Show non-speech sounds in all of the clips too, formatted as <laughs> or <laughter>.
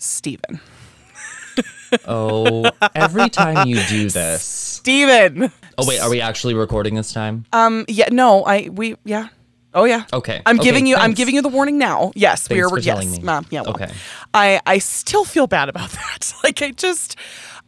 Steven. Oh, every time you do <laughs> this. Steven. Oh wait, are we actually recording this time? Um yeah, no, I we yeah. Oh yeah. Okay. I'm Okay, giving you I'm giving you the warning now. Yes, we Thanks are for yes. me. ma'am, yeah. well, Okay. I I still feel bad about <laughs> that. Like I just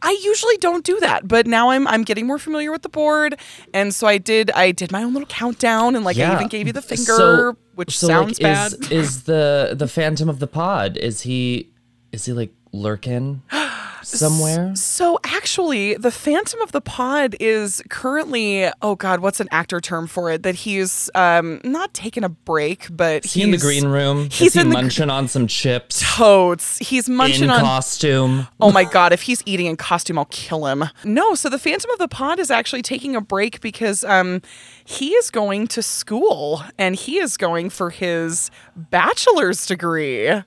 I usually don't do that, but now I'm I'm getting more familiar with the board, and so I did I did my own little countdown, and like I even gave you the finger, So- which so, sounds like, bad. Is, is the the Phantom of the Pod? Is he is he like lurking <gasps> somewhere? So actually, the Phantom of the Pod is currently oh god, what's an actor term for it? That he's um not taking a break, but Is he in the green room? he's is he in the gr- munching on some chips Totes. He's munching in on costume? Oh my god, if he's eating in costume, I'll kill him. No, so the Phantom of the Pod is actually taking a break because um he is going to school and he is going for his bachelor's degree.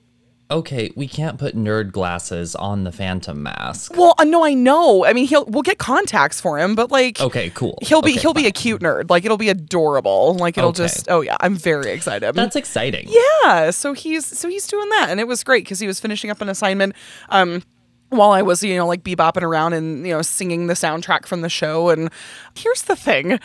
Okay, we can't put nerd glasses on the Phantom mask. Well, uh, no, I know. I mean, he'll we'll get contacts for him, but like Okay, cool. He'll be Okay, he'll be a cute nerd. Like it'll be adorable. Like it'll Okay. just oh yeah, I'm very excited. That's exciting. yeah, so he's so he's doing that and it was great cuz he was finishing up an assignment um while I was, you know, like bebopping around and, you know, singing the soundtrack from the show. And here's the thing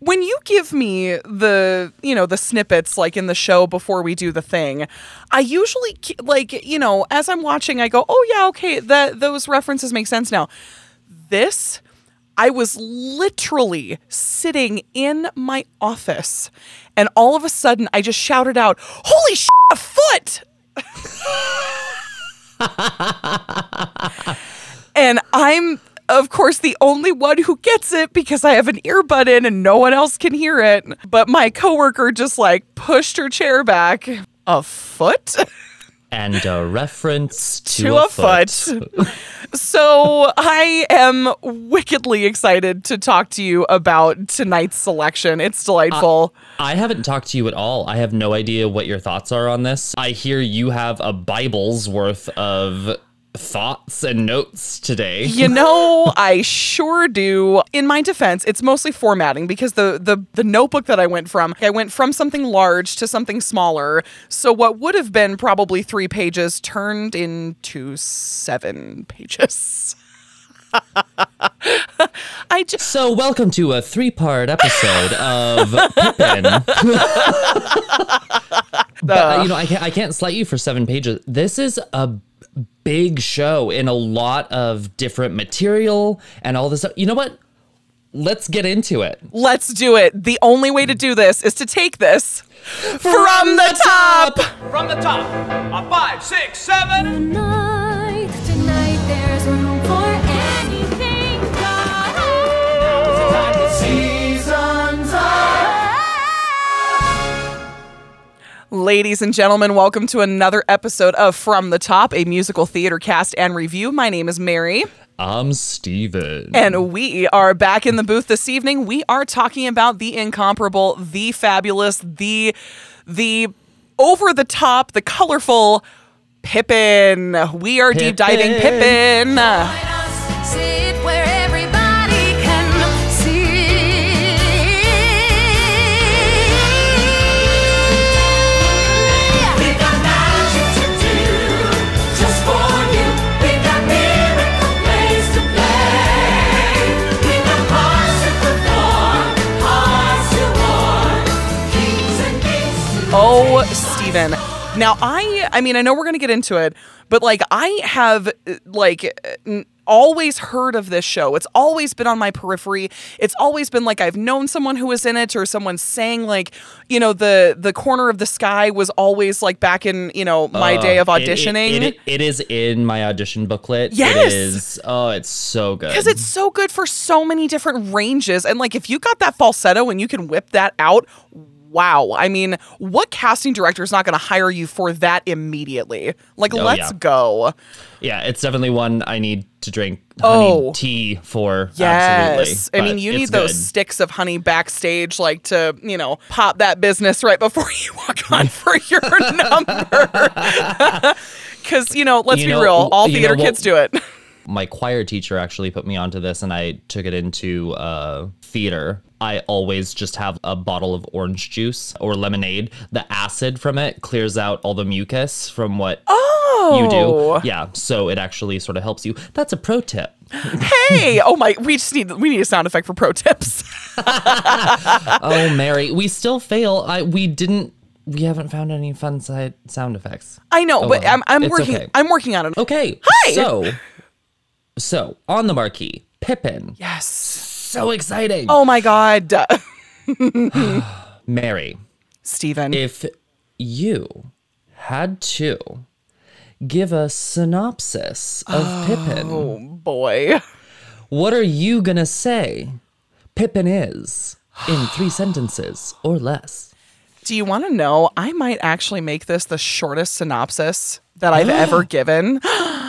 when you give me the, you know, the snippets like in the show before we do the thing, I usually, like, you know, as I'm watching, I go, oh, yeah, okay, that those references make sense now. This, I was literally sitting in my office and all of a sudden I just shouted out, holy shit, a foot! <laughs> and I'm of course the only one who gets it because I have an earbud in and no one else can hear it. But my coworker just like pushed her chair back a foot And a reference to, <laughs> to a foot. so I am wickedly excited to talk to you about tonight's selection. It's delightful. I haven't talked to you at all. I have no idea what your thoughts are on this. I hear you have a Bible's worth of thoughts and notes today. You <laughs> know, I sure do. In my defense, it's mostly formatting because the, the the notebook that I went from, I went from something large to something smaller. So what would have been probably three pages turned into seven pages. <laughs> I just So, welcome to a three part episode of Pippin. <laughs> but, uh, you know, I can't, I can't slight you for seven pages. This is a big show in a lot of different material and all this. You know what? Let's get into it. let's do it. The only way to do this is to take this from the top. From the top, a five, six, seven. Tonight, Ladies and gentlemen, welcome to another episode of From the Top, a musical theater cast and review. My name is Mary, I'm Steven. and we are back in the booth this evening. We are talking about the incomparable, the fabulous, the the over the top, the colorful Pippin. We are deep diving Pippin. Oh, Steven. Now, I I mean, I know we're going to get into it, but like I have uh, like uh, n- always heard of this show. It's always been on my periphery. It's always been like I've known someone who was in it or someone saying like, you know, the the corner of the sky was always like back in, you know, my day of Uh, It- it- auditioning. it- it is in my audition booklet. Yes. It is. Oh, it's so good. because it's so good for so many different ranges. And like, if you got that falsetto and you can whip that out, wow. I mean, what casting director is not going to hire you for that immediately? Like, Oh, let's yeah. go. Yeah, it's definitely one I need to drink Oh. honey tea for. Yes. absolutely. I mean, you need those good. sticks of honey backstage, like to, you know, pop that business right before <laughs> you walk on for your <laughs> number. <laughs> Because, you know, let's You be know- real, all you know theater kids do it. my choir teacher actually put me onto this and I took it into uh, theater. I always just have a bottle of orange juice or lemonade. The acid from it clears out all the mucus from what you Oh. do. Yeah, so it actually sort of helps you. That's a pro tip. Hey, <laughs> oh my, we just need we need a sound effect for pro tips. <laughs> Oh, <laughs> Mary, we still fail. I we didn't. We haven't found any fun side sound effects. I know, Oh, but well. I'm I'm It's working okay. I'm working on it. Okay. Hi! So, so on the marquee, Pippin. Yes. So exciting. Oh my god. <laughs> <sighs> Mary, Steven. if you had to give a synopsis of oh, Pippin, oh boy. what are you gonna say Pippin is in three <sighs> sentences or less? Do you want to know? I might actually make this the shortest synopsis that I've <gasps> ever given. <gasps> <gasps>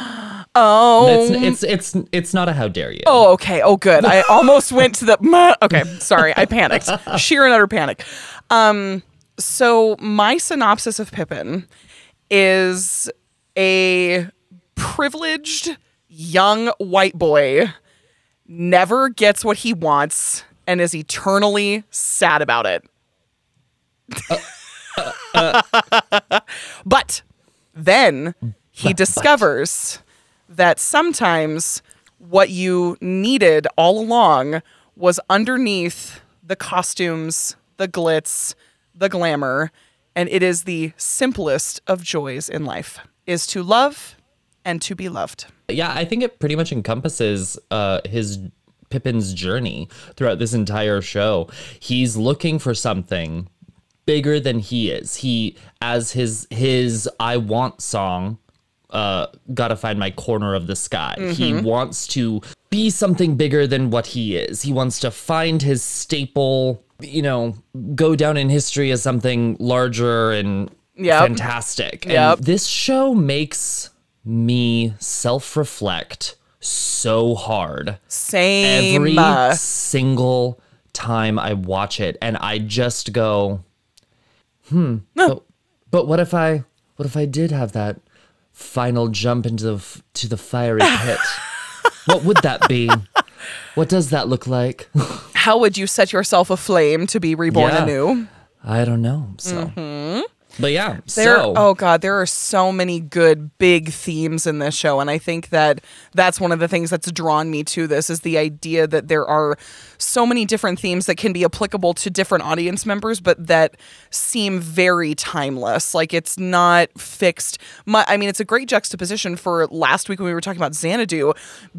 Um, oh. It's it's it's it's not a how dare you. Oh, okay. Oh, good. I almost went to the. <laughs> Okay, sorry. I panicked. <laughs> Sheer and utter panic. Um, so my synopsis of Pippin is a privileged young white boy never gets what he wants and is eternally sad about it. Uh, uh, uh. <laughs> but then he discovers that sometimes what you needed all along was underneath the costumes, the glitz, the glamour, and it is the simplest of joys in life is to love and to be loved. Yeah, I think it pretty much encompasses uh, his Pippin's journey throughout this entire show. He's looking for something bigger than he is. He, as his his I want song, uh, gotta find my corner of the sky. He wants to be something bigger than what he is. He wants to find his staple. You know, go down in history as something larger and Yep. fantastic. Yep. And this show makes me self reflect so hard Same. every uh, single time I watch it. And I just go, hmm, but, but what if I, what if I did have that final jump into the, to the fiery pit? <laughs> what would that be? What does that look like? <laughs> how would you set yourself aflame to be reborn Yeah. anew? I don't know. So, mm-hmm. but yeah, There, so oh god, there are so many good big themes in this show, and I think that that's one of the things that's drawn me to this is the idea that there are so many different themes that can be applicable to different audience members, but that seem very timeless. Like it's not fixed. My, I mean, it's a great juxtaposition for last week when we were talking about Xanadu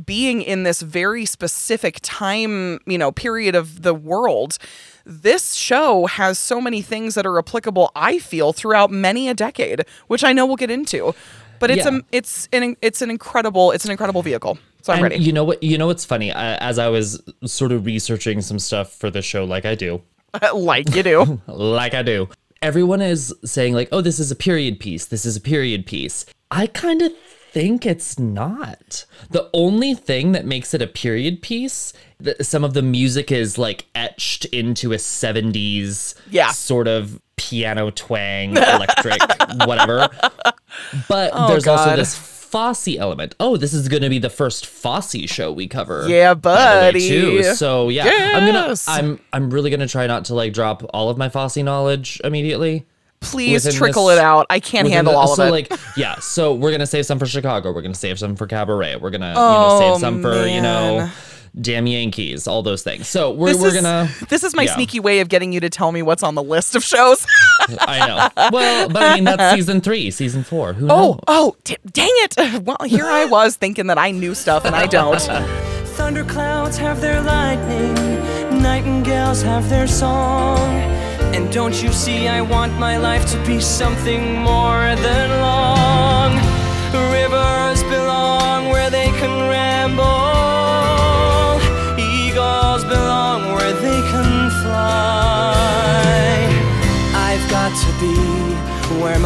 being in this very specific time, you know, period of the world this show has so many things that are applicable i feel throughout many a decade which i know we'll get into but it's Yeah. a it's an it's an incredible it's an incredible vehicle so i'm and ready you know what? You know what's funny? I, as I was sort of researching some stuff for the show, like I do, <laughs> like you do <laughs> like I do. Everyone is saying like, "Oh, this is a period piece. This is a period piece." I kind of think it's not. The only thing that makes it a period piece, th- some of the music is like etched into a 70s Yeah. sort of piano twang, <laughs> electric, whatever. But oh, there's also Oh, this Fosse element. Oh, this is going to be the first Fosse show we cover. Yeah, buddy. too. So yeah, I'm gonna I'm I'm really gonna try not to like drop all of my Fosse knowledge immediately. please trickle this- it out i can't handle the- all of so it like yeah, so we're gonna save some for Chicago. We're gonna save some for Cabaret. We're gonna you Oh, know save oh, some for you know. Damn Yankees, all those things. So we're this we're is, gonna this is my yeah. sneaky way of getting you to tell me what's on the list of shows I know. Well, but I mean that's <laughs> season three, season four. Who oh, knows? oh oh d- dang it <laughs> well here i was thinking that i knew stuff and i don't <laughs> Thunderclouds have their lightning, nightingales have their song. And don't you see, I want my life to be something more than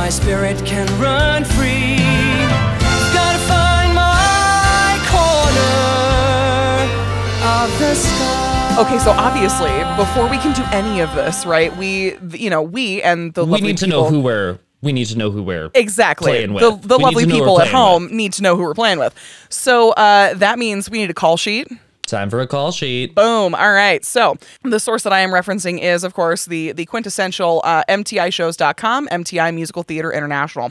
my spirit can run free. Gotta find my corner of the sky. Okay, so obviously, before we can do any of this, right? We, you know, we and the we lovely need to people, know who we're we need to know who we're Exactly. playing with. The, the We lovely to know who people at home with. need to know who we're playing with. So uh, that means we need a call sheet. Time for a call sheet. Boom. All right. So the source that I am referencing is, of course, the the quintessential uh, MTIshows.com, MTI Musical Theater International.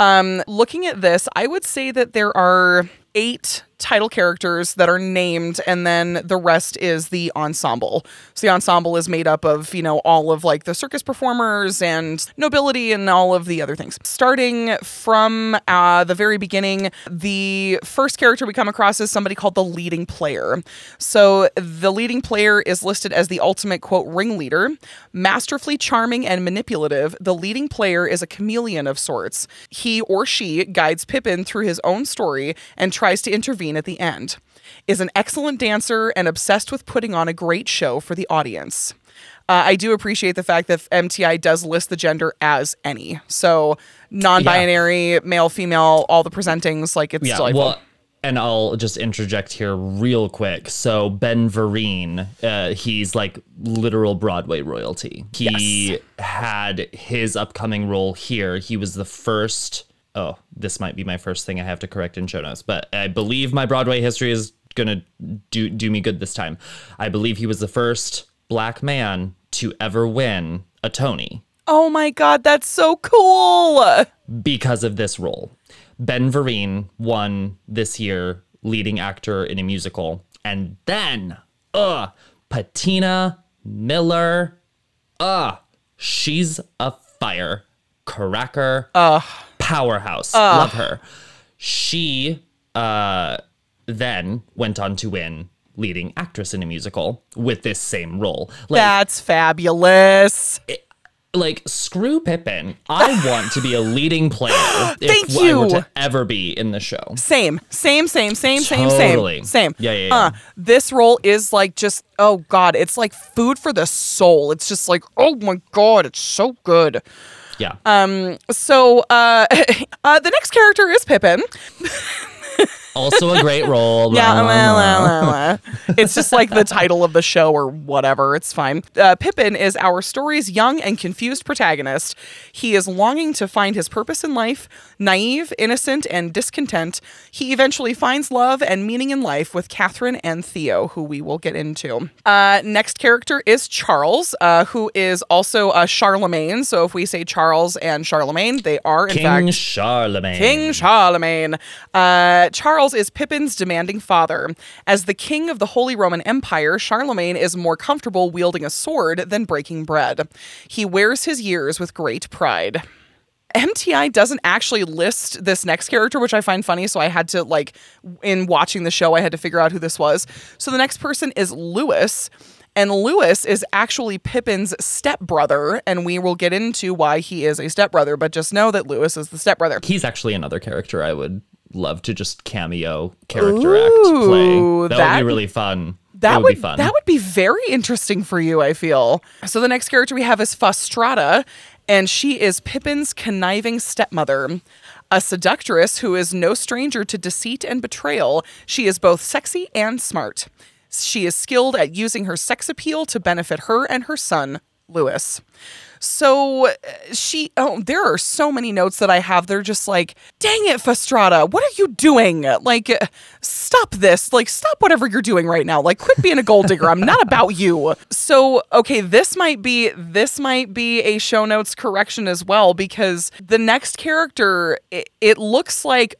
Um, looking at this, I would say that there are eight title characters that are named, and then the rest is the ensemble. So the ensemble is made up of, you know, all of like the circus performers and nobility and all of the other things. Starting from uh, the very beginning, the first character we come across is somebody called the leading player. So the leading player is listed as the ultimate quote ringleader, masterfully charming and manipulative. The leading player is a chameleon of sorts. He or she guides Pippin through his own story and tries to intervene at the end. Is an excellent dancer and obsessed with putting on a great show for the audience. Uh, I do appreciate the fact that MTI does list the gender as any. So non-binary, male, female, all the presentings, like it's Yeah, delightful. well, and I'll just interject here real quick. So Ben Vereen, uh, he's like literal Broadway royalty. He had his upcoming role here. He was the first. Oh, this might be my first thing I have to correct in show notes, but I believe my Broadway history is gonna do do me good this time. I believe he was the first black man to ever win a Tony oh my god, that's so cool. because of this role. Ben Vereen won this year leading actor in a musical. And then, uh, Patina Miller, uh, she's a fire cracker powerhouse. Love her. She uh then went on to win leading actress in a musical with this same role. Like That's fabulous. like screw Pippin. I <laughs> want to be a leading player if Thank I were you. to ever be in the show. Same, same, same, same, same, Totally. same, same. Yeah, yeah, yeah. Uh, this role is like just oh god, it's like food for the soul. It's just like oh my god, it's so good. Yeah. So uh, <laughs> uh the next character is Pippin. <laughs> also a great role. <laughs> Yeah, La, la, la, it's just like the title of the show or whatever. It's fine. Uh, Pippin is our story's young and confused protagonist. He is longing to find his purpose in life, naive, innocent, and discontent. He eventually finds love and meaning in life with Catherine and Theo, who we will get into. Uh, next character is Charles, uh, who is also a Charlemagne. So if we say Charles and Charlemagne, they are in King fact Charlemagne. King Charlemagne. Uh, Charles is Pippin's demanding father. As the king of the Holy Roman Empire, Charlemagne is more comfortable wielding a sword than breaking bread. He wears his years with great pride. MTI doesn't actually list this next character, which I find funny. So I had to, like, in watching the show, I had to figure out who this was. So the next person is Lewis. And Lewis is actually Pippin's stepbrother. And we will get into why he is a stepbrother. But just know that Lewis is the stepbrother. He's actually another character I would love to just cameo character act play. That, that- would be really fun. That would, would be fun. that would be very interesting for you, I feel. So the next character we have is Fastrada, and she is Pippin's conniving stepmother. A seductress who is no stranger to deceit and betrayal, she is both sexy and smart. She is skilled at using her sex appeal to benefit her and her son, Lewis. So uh, she, oh, there are so many notes that I have. They're just like, dang it, Fastrada, what are you doing? Like, uh, stop this. Like, stop whatever you're doing right now. Like, quit being a gold digger. I'm not about you. So, okay, this might be, this might be a show notes correction as well, because the next character, it, it looks like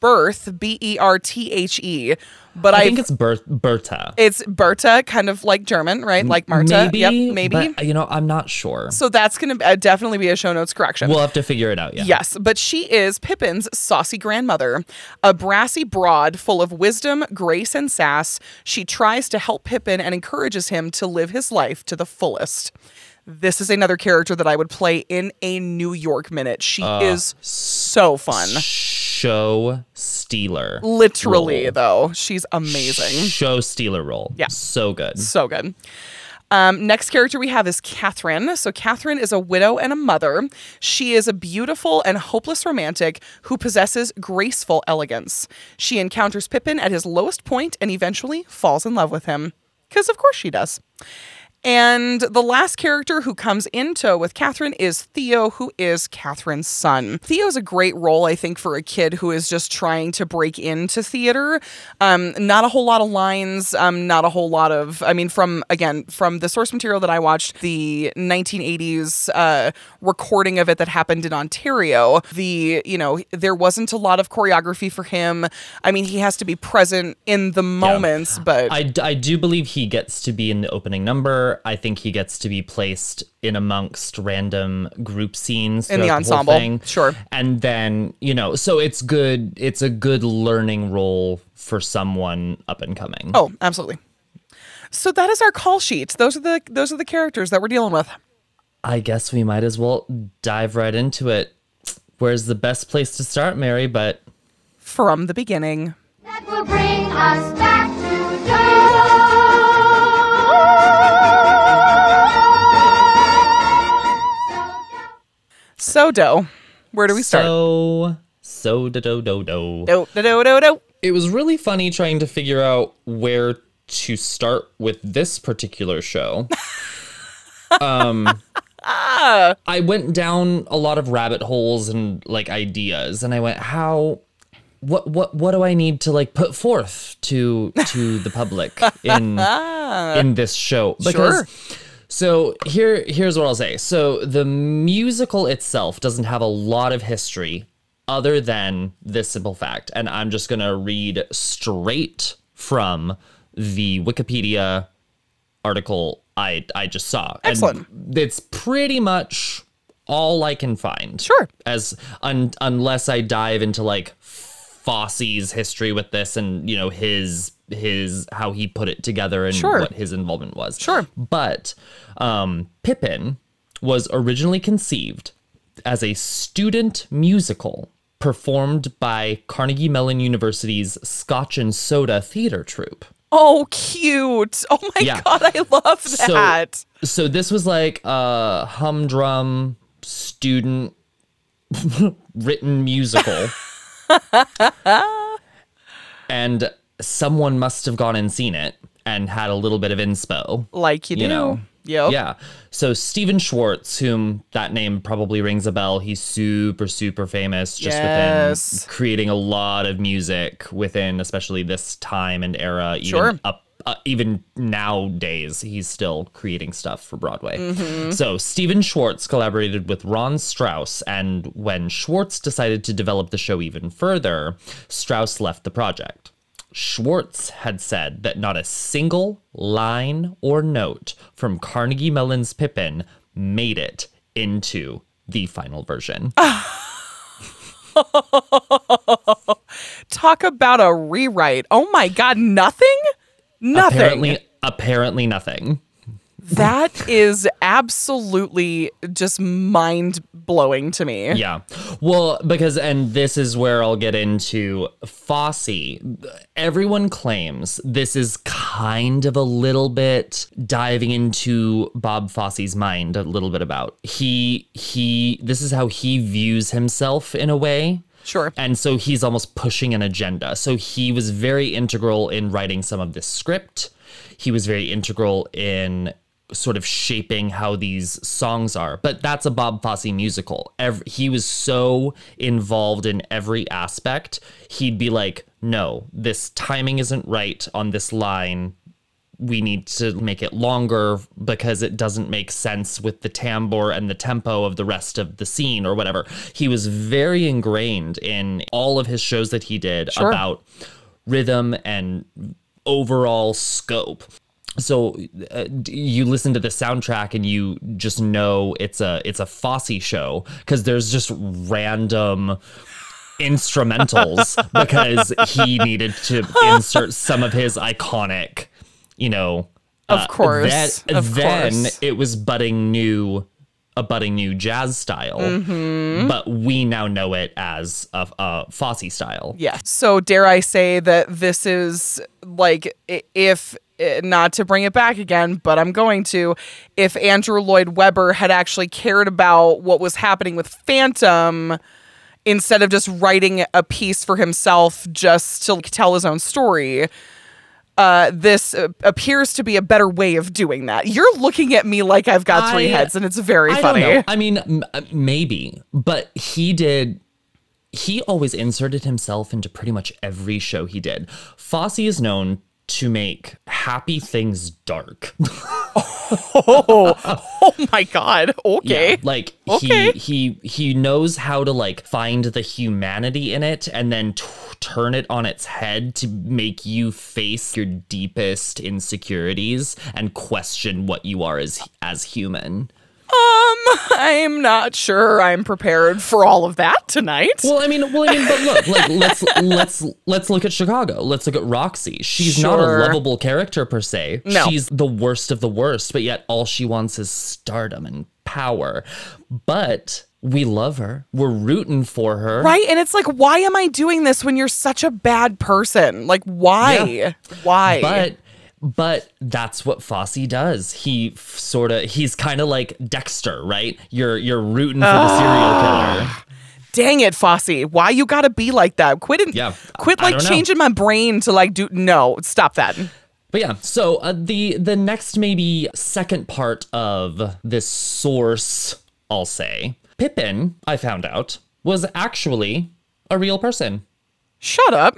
Birth, B E R T H E, but I I think it's Ber- Berta. it's Berta, kind of like German, right? Like Marta. Maybe. Yep, maybe. but, you know, I'm not sure. so that's going to uh, definitely be a show notes correction. we'll have to figure it out. Yeah. Yes, but she is Pippin's saucy grandmother, a brassy broad full of wisdom, grace, and sass. She tries to help Pippin and encourages him to live his life to the fullest. This is another character that I would play in a New York minute. She is so fun. Show stealer. Literally, role. though, she's amazing. Show stealer role. Yeah. So good. So good. Um, next character we have is Catherine. So, Catherine is a widow and a mother. She is a beautiful and hopeless romantic who possesses graceful elegance. She encounters Pippin at his lowest point and eventually falls in love with him. Because, of course, she does. And the last character who comes into with Catherine is Theo, who is Catherine's son. Theo's a great role, I think, for a kid who is just trying to break into theater. Um, not a whole lot of lines, um, not a whole lot of, I mean, from, again, from the source material that I watched, the 1980s uh, recording of it that happened in Ontario, the, you know, there wasn't a lot of choreography for him. I mean, he has to be present in the moments, but. I, I do believe he gets to be in the opening number. I think he gets to be placed in amongst random group scenes In the throughout whole ensemble, thing. sure. And then you know, so it's good. It's a good learning role for someone up and coming. Oh, absolutely. So that is our call sheet. Those are the those are the characters that we're dealing with. I guess we might as well dive right into it. Where's the best place to start, Mary? But From the beginning. That will bring us back to So do. Where do we start? so so do do do do. do do do do do. It was really funny trying to figure out where to start with this particular show. <laughs> um I went down a lot of rabbit holes and like ideas and I went how what what what do I need to like put forth to to the public <laughs> in in this show because Sure. So here here's what I'll say. So the musical itself doesn't have a lot of history other than this simple fact and I'm just going to read straight from the Wikipedia article I I just saw. And Excellent. it's pretty much all I can find. Sure. As un, unless I dive into like Fosse's history with this and you know his his how he put it together and Sure. what his involvement was. Sure. But um, Pippin was originally conceived as a student musical performed by Carnegie Mellon University's Scotch and Soda Theater Troupe. Oh, cute. Oh my Yeah. god, I love So- that. So this was like a humdrum student <laughs> written musical. <laughs> and someone must have gone and seen it and had a little bit of inspo. like you do. know. Yep. Yeah. So Stephen Schwartz, whom that name probably rings a bell, he's super, super famous just Yes. within creating a lot of music within especially this time and era. Even Sure. up uh, even nowadays, he's still creating stuff for Broadway. Mm-hmm. So Stephen Schwartz collaborated with Ron Strauss, and when Schwartz decided to develop the show even further, Strauss left the project. Schwartz had said that not a single line or note from Carnegie Mellon's Pippin made it into the final version. <laughs> Talk about a rewrite. Oh my god, nothing? Nothing. apparently, apparently nothing. That is absolutely just mind blowing to me. Yeah. Well, because, and this is where I'll get into Fosse. Everyone claims this is kind of a little bit diving into Bob Fosse's mind a little bit about. He, he, this is how he views himself in a way. Sure. And so he's almost pushing an agenda. So he was very integral in writing some of this script. He was very integral in sort of shaping how these songs are. But that's a Bob Fosse musical. Ev he was so involved in every aspect. He'd be like, no, this timing isn't right on this line we need to make it longer because it doesn't make sense with the tambour and the tempo of the rest of the scene or whatever. He was very ingrained in all of his shows that he did Sure. about rhythm and overall scope. So uh, you listen to the soundtrack and you just know it's a it's a Fosse show because there's just random instrumentals <laughs> because he needed to insert some of his iconic, you know. Of uh, course, Then, of then course. it was budding new, a budding new jazz style, Mm-hmm. but we now know it as a, a Fosse style. Yeah. So dare I say that this is like if not to bring it back again, but I'm going to. If Andrew Lloyd Webber had actually cared about what was happening with Phantom instead of just writing a piece for himself just to tell his own story, uh, this uh, appears to be a better way of doing that. You're looking at me like I've got three I- heads, and it's very I funny. don't know. I mean, m- uh, maybe, but he did. He always inserted himself into pretty much every show he did. Fosse is known to make happy things dark. <laughs> Oh, oh my god. Okay. Yeah, like Okay. he he he knows how to like find the humanity in it and then t- turn it on its head to make you face your deepest insecurities and question what you are as as human. Um, I'm not sure I'm prepared for all of that tonight. Well, I mean, well, I mean, but look, like let's let's let's look at Chicago. Let's look at Roxie. She's not a lovable character per se. No. She's the worst of the worst, but yet all she wants is stardom and power. But we love her. We're rooting for her. Right? And it's like, why am I doing this when you're such a bad person? Like, why? Yeah. Why? But but that's what Fosse does. He sort of he's kind of like Dexter, right? You're you're rooting for the serial killer. dang it, Fosse. Why you gotta be like that? Quit and Yeah, quit I like don't know. changing my brain to like do no, stop that. But yeah, so uh, the the next maybe second part of this source, I'll say, Pippin, I found out, was actually a real person. Shut up.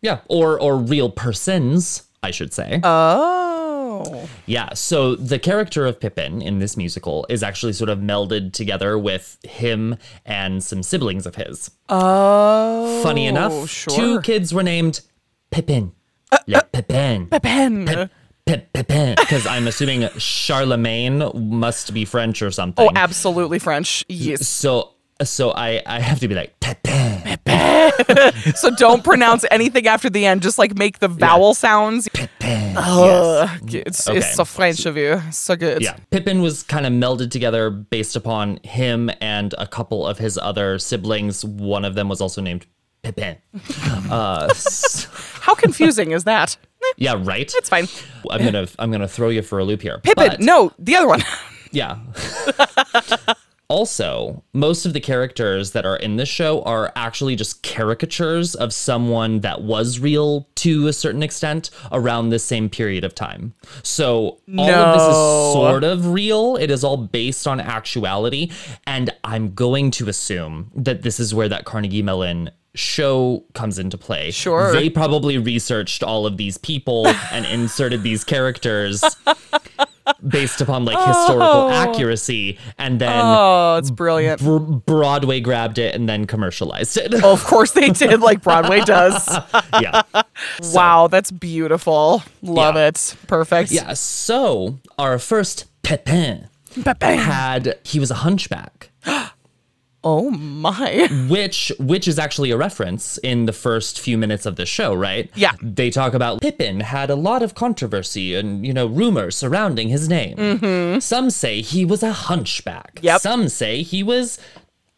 Yeah, or or real persons, I should say. Oh. Yeah, so the character of Pippin in this musical is actually sort of melded together with him and some siblings of his. Oh. Funny enough, sure. two kids were named Pippin. Uh, uh, Le Pippin. Pippin. Pippin. Because I'm assuming Charlemagne must be French or oh, something. Oh, absolutely French. Yes. so so I, I have to be like Pippin. <laughs> So don't pronounce anything after the end. Just like make the vowel sounds. Pippin. Ugh, it's, Okay. it's so French of you. So good. Yeah, Pippin was kind of melded together based upon him and a couple of his other siblings. One of them was also named Pippin. <laughs> Uh, s- How confusing is that? <laughs> Yeah, right. It's fine. I'm gonna I'm gonna throw you for a loop here. Pippin. But- no, the other one. Yeah. Also, most of the characters that are in this show are actually just caricatures of someone that was real to a certain extent around this same period of time. So all of this is sort of real. It is all based on actuality. And I'm going to assume that this is where that Carnegie Mellon show comes into play. Sure. They probably researched all of these people <laughs> and inserted these characters <laughs> based upon like historical oh. accuracy and then Oh, it's brilliant. Br- Broadway grabbed it and then commercialized it. Oh, of course they did, <laughs> like Broadway does. <laughs> yeah. wow, that's beautiful. Love Yeah. it. Perfect. Yeah. So our first Pepin Ba-bang. had he was a hunchback, <gasps> Oh my. <laughs> which which is actually a reference in the first few minutes of the show, right? Yeah. They talk about Pippin had a lot of controversy and you know rumors surrounding his name. Some say he was a hunchback. Mm-hmm. Yep. Some say he was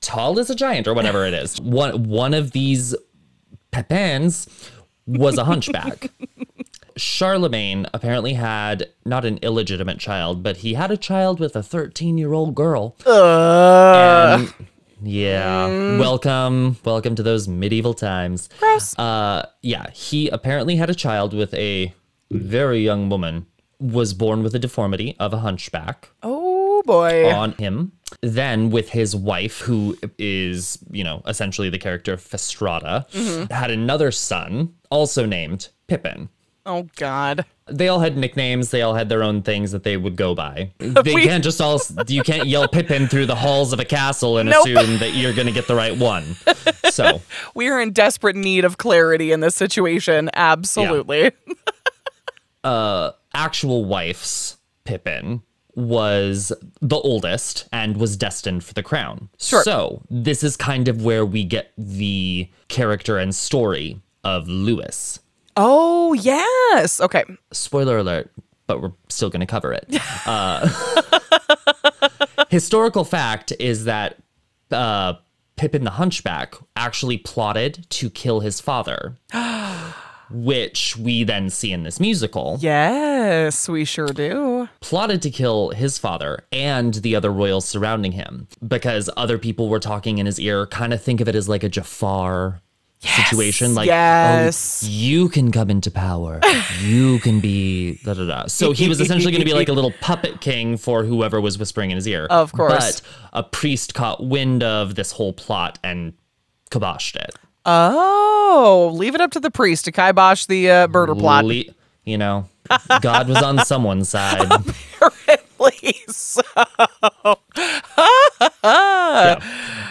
tall as a giant or whatever it is. <laughs> One one of these Pepins was a hunchback. <laughs> Charlemagne apparently had not an illegitimate child, but he had a child with a 13 year old girl. And yeah, welcome, welcome to those medieval times. Gross. Uh, yeah, he apparently had a child with a very young woman, was born with a deformity of a hunchback Oh boy. on him. Then with his wife, who is, you know, essentially the character Fastrada, had another son, also named Pippin. Oh god. They all had nicknames. They all had their own things that they would go by. <laughs> They We- can't just all. You can't yell Pippin through the halls of a castle and Nope. assume that you're going to get the right one. So <laughs> We are in desperate need of clarity in this situation. Absolutely. <laughs> Uh, actual wife's Pippin was the oldest and was destined for the crown. Sure. So this is kind of where we get the character and story of Lewis. Oh yes. Okay. Spoiler alert, but we're still going to cover it. <laughs> Uh, historical fact is that uh, Pippin the Hunchback actually plotted to kill his father, <gasps> which we then see in this musical. Yes, we sure do. plotted to kill his father and the other royals surrounding him because other people were talking in his ear. Kind of think of it as like a Jafar situation. Like, yes. oh, you can come into power. you can be <laughs> da da da. So he was essentially going to be like a little puppet king for whoever was whispering in his ear. Of course. But a priest caught wind of this whole plot and kiboshed it. Oh, leave it up to the priest to kibosh the uh, murder plot. Le- you know, God was on someone's <laughs> side. Apparently <laughs> so.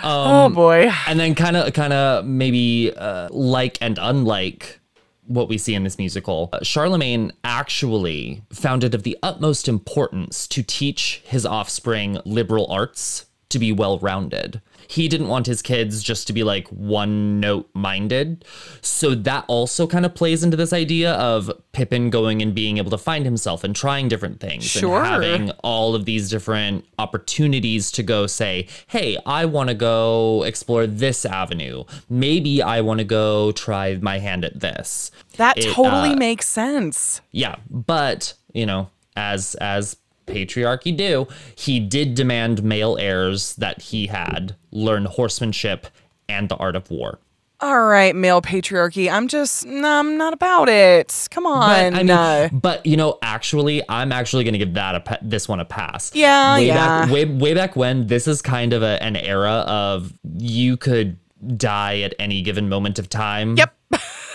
oh boy. and then kind of kind of maybe uh, like and unlike what we see in this musical uh, charlemagne actually found it of the utmost importance to teach his offspring liberal arts to be well rounded he didn't want his kids just to be like one note minded so that also kind of plays into this idea of pippin going and being able to find himself and trying different things Sure. and having all of these different opportunities to go say, hey, I want to go explore this avenue. Maybe I want to go try my hand at this. That It, totally uh, makes sense. Yeah, but you know, as as patriarchy do, he did demand male heirs that he had learn horsemanship and the art of war. All right, male patriarchy. I'm just, no, I'm not about it. Come on. But, I mean, uh, but you know, actually, I'm actually going to give that a pa- this one a pass. Yeah, way yeah. Back, way way back when, this is kind of a, an era of you could die at any given moment of time. Yep.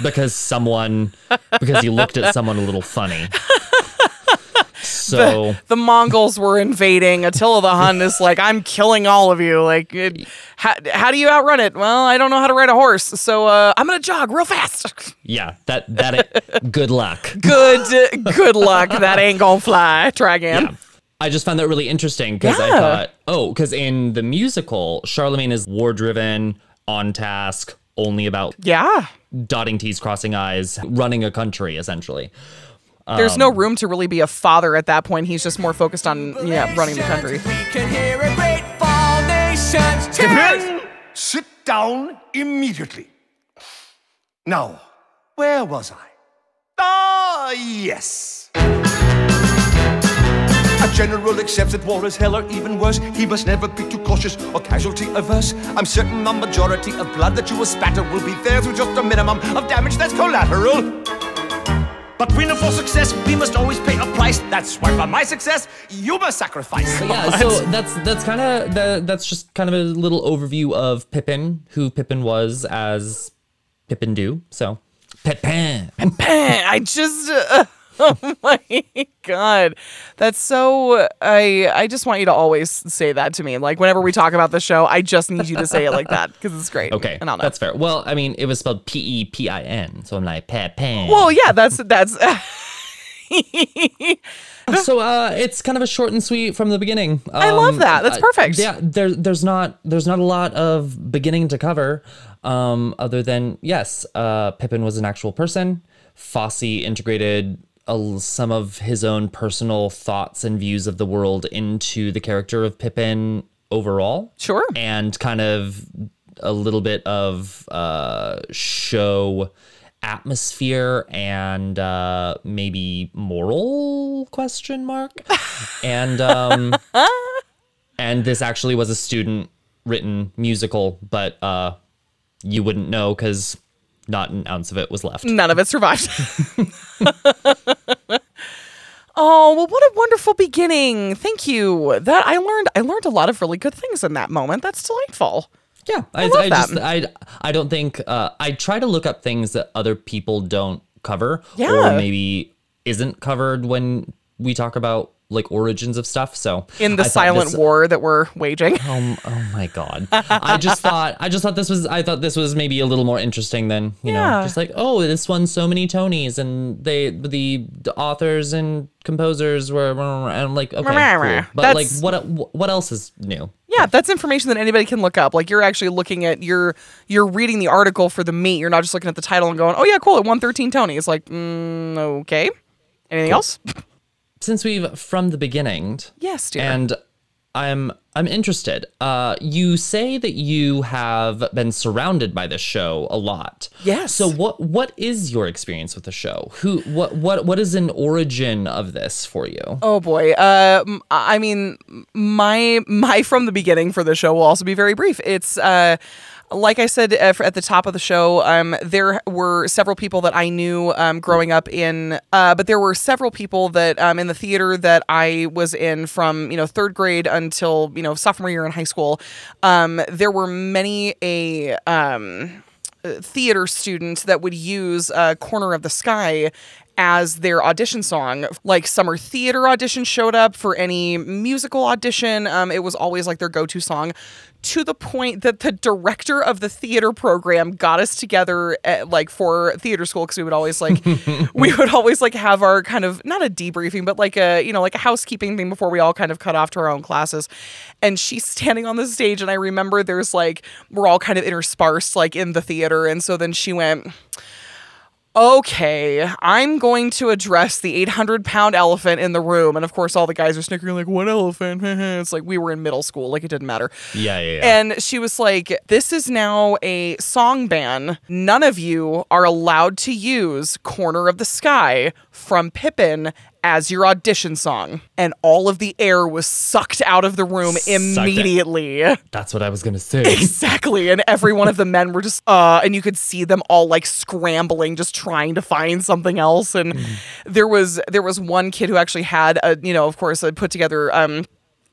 Because someone, because you looked at someone a little funny. <laughs> So the Mongols were invading. Attila the Hun is like, I'm killing all of you. Like, it, how, how do you outrun it? Well, I don't know how to ride a horse, so uh, I'm gonna jog real fast. yeah, that that <laughs> good luck. good, good luck. That ain't gonna fly. Try again. Yeah. I just found that really interesting because I thought, oh, because in the musical, Charlemagne is war driven, on task, only about Yeah. dotting T's, crossing I's, running a country essentially. There's no Um, room to really be a father at that point. He's just more focused on yeah running the country. We can hear a great fall nations cheers. Sit down immediately. Now, where was I? Ah, yes. A general accepts that war is hell or even worse. He must never be too cautious or casualty averse. I'm certain the majority of blood that you will spatter will be theirs with just a minimum of damage that's collateral. But we know for success, we must always pay a price. That's why for my success, you must sacrifice. Yeah, so that's that's kind of that, that's just kind of a little overview of Pippin, who Pippin was as Pippin do. So Pippin, Pippin. I just uh, <laughs> oh my god, that's so. I I just want you to always say that to me. Like whenever we talk about the show, I just need you to say it like that because it's great. Okay, and I'll know. that's fair. Well, I mean, it was spelled P E P I N, so I'm like pepin well, yeah, that's that's. <laughs> so uh, it's kind of a short and sweet from the beginning. I love Um, that. That's uh, perfect. yeah, there, there's not there's not a lot of beginning to cover, um, other than yes, uh, Pippin was an actual person. Fosse integrated a, some of his own personal thoughts and views of the world into the character of Pippin overall. Sure. and kind of a little bit of uh, show atmosphere and uh, maybe moral question mark <laughs> and um, and this actually was a student written musical but uh, you wouldn't know because not an ounce of it was left None of it survived. <laughs> <laughs> oh well, what a wonderful beginning! Thank you. That I learned. I learned a lot of really good things in that moment. That's delightful. Yeah, I, love I, that. just I I don't think uh, I try to look up things that other people don't cover Yeah. or maybe isn't covered when we talk about like origins of stuff. So In the I silent this- war that we're waging. Oh, oh my god! I just thought I just thought this was I thought this was maybe a little more interesting than you Yeah. know just like oh this won so many Tonys and they the, the authors and composers were and like okay cool. but like what what else is new? Yeah, that's information that anybody can look up. Like you're actually looking at you're you're reading the article for the meat. You're not just looking at the title and going, "Oh yeah, cool, it won 13 Tony." It's like, mm, okay. Anything else? <laughs> Since we've from the beginning Yes, dear. and I'm I'm interested. Uh, you say that you have been surrounded by this show a lot. Yes. So what what is your experience with the show? Who what what what is an origin of this for you? Oh boy. Uh, I mean, my my from the beginning for the show will also be very brief. It's uh, like I said uh, at the top of the show, um, there were several people that I knew um, growing up in, uh, but there were several people that um, in the theater that I was in from you know third grade until you know sophomore year in high school. Um, there were many a um, theater student that would use uh, Corner of the Sky as their audition song. Like summer theater audition showed up for any musical audition. Um, it was always like their go to song to the point that the director of the theater program got us together at, like for theater school because we would always like <laughs> we would always like have our kind of not a debriefing but like a you know like a housekeeping thing before we all kind of cut off to our own classes and she's standing on the stage and i remember there's like we're all kind of interspersed like in the theater and so then she went okay, I'm going to address the 800 pound elephant in the room. And of course, all the guys are snickering, like, what elephant? <laughs> it's like we were in middle school, like it didn't matter. Yeah, yeah, yeah. And she was like, This is now a song ban. None of you are allowed to use Corner of the Sky from Pippin as your audition song. And all of the air was sucked out of the room Sucked it. immediately. That's what I was gonna say. <laughs> Exactly. And every one of the men were just uh and you could see them all like scrambling just trying to find something else and there was there was one kid who actually had a you know of course a put together um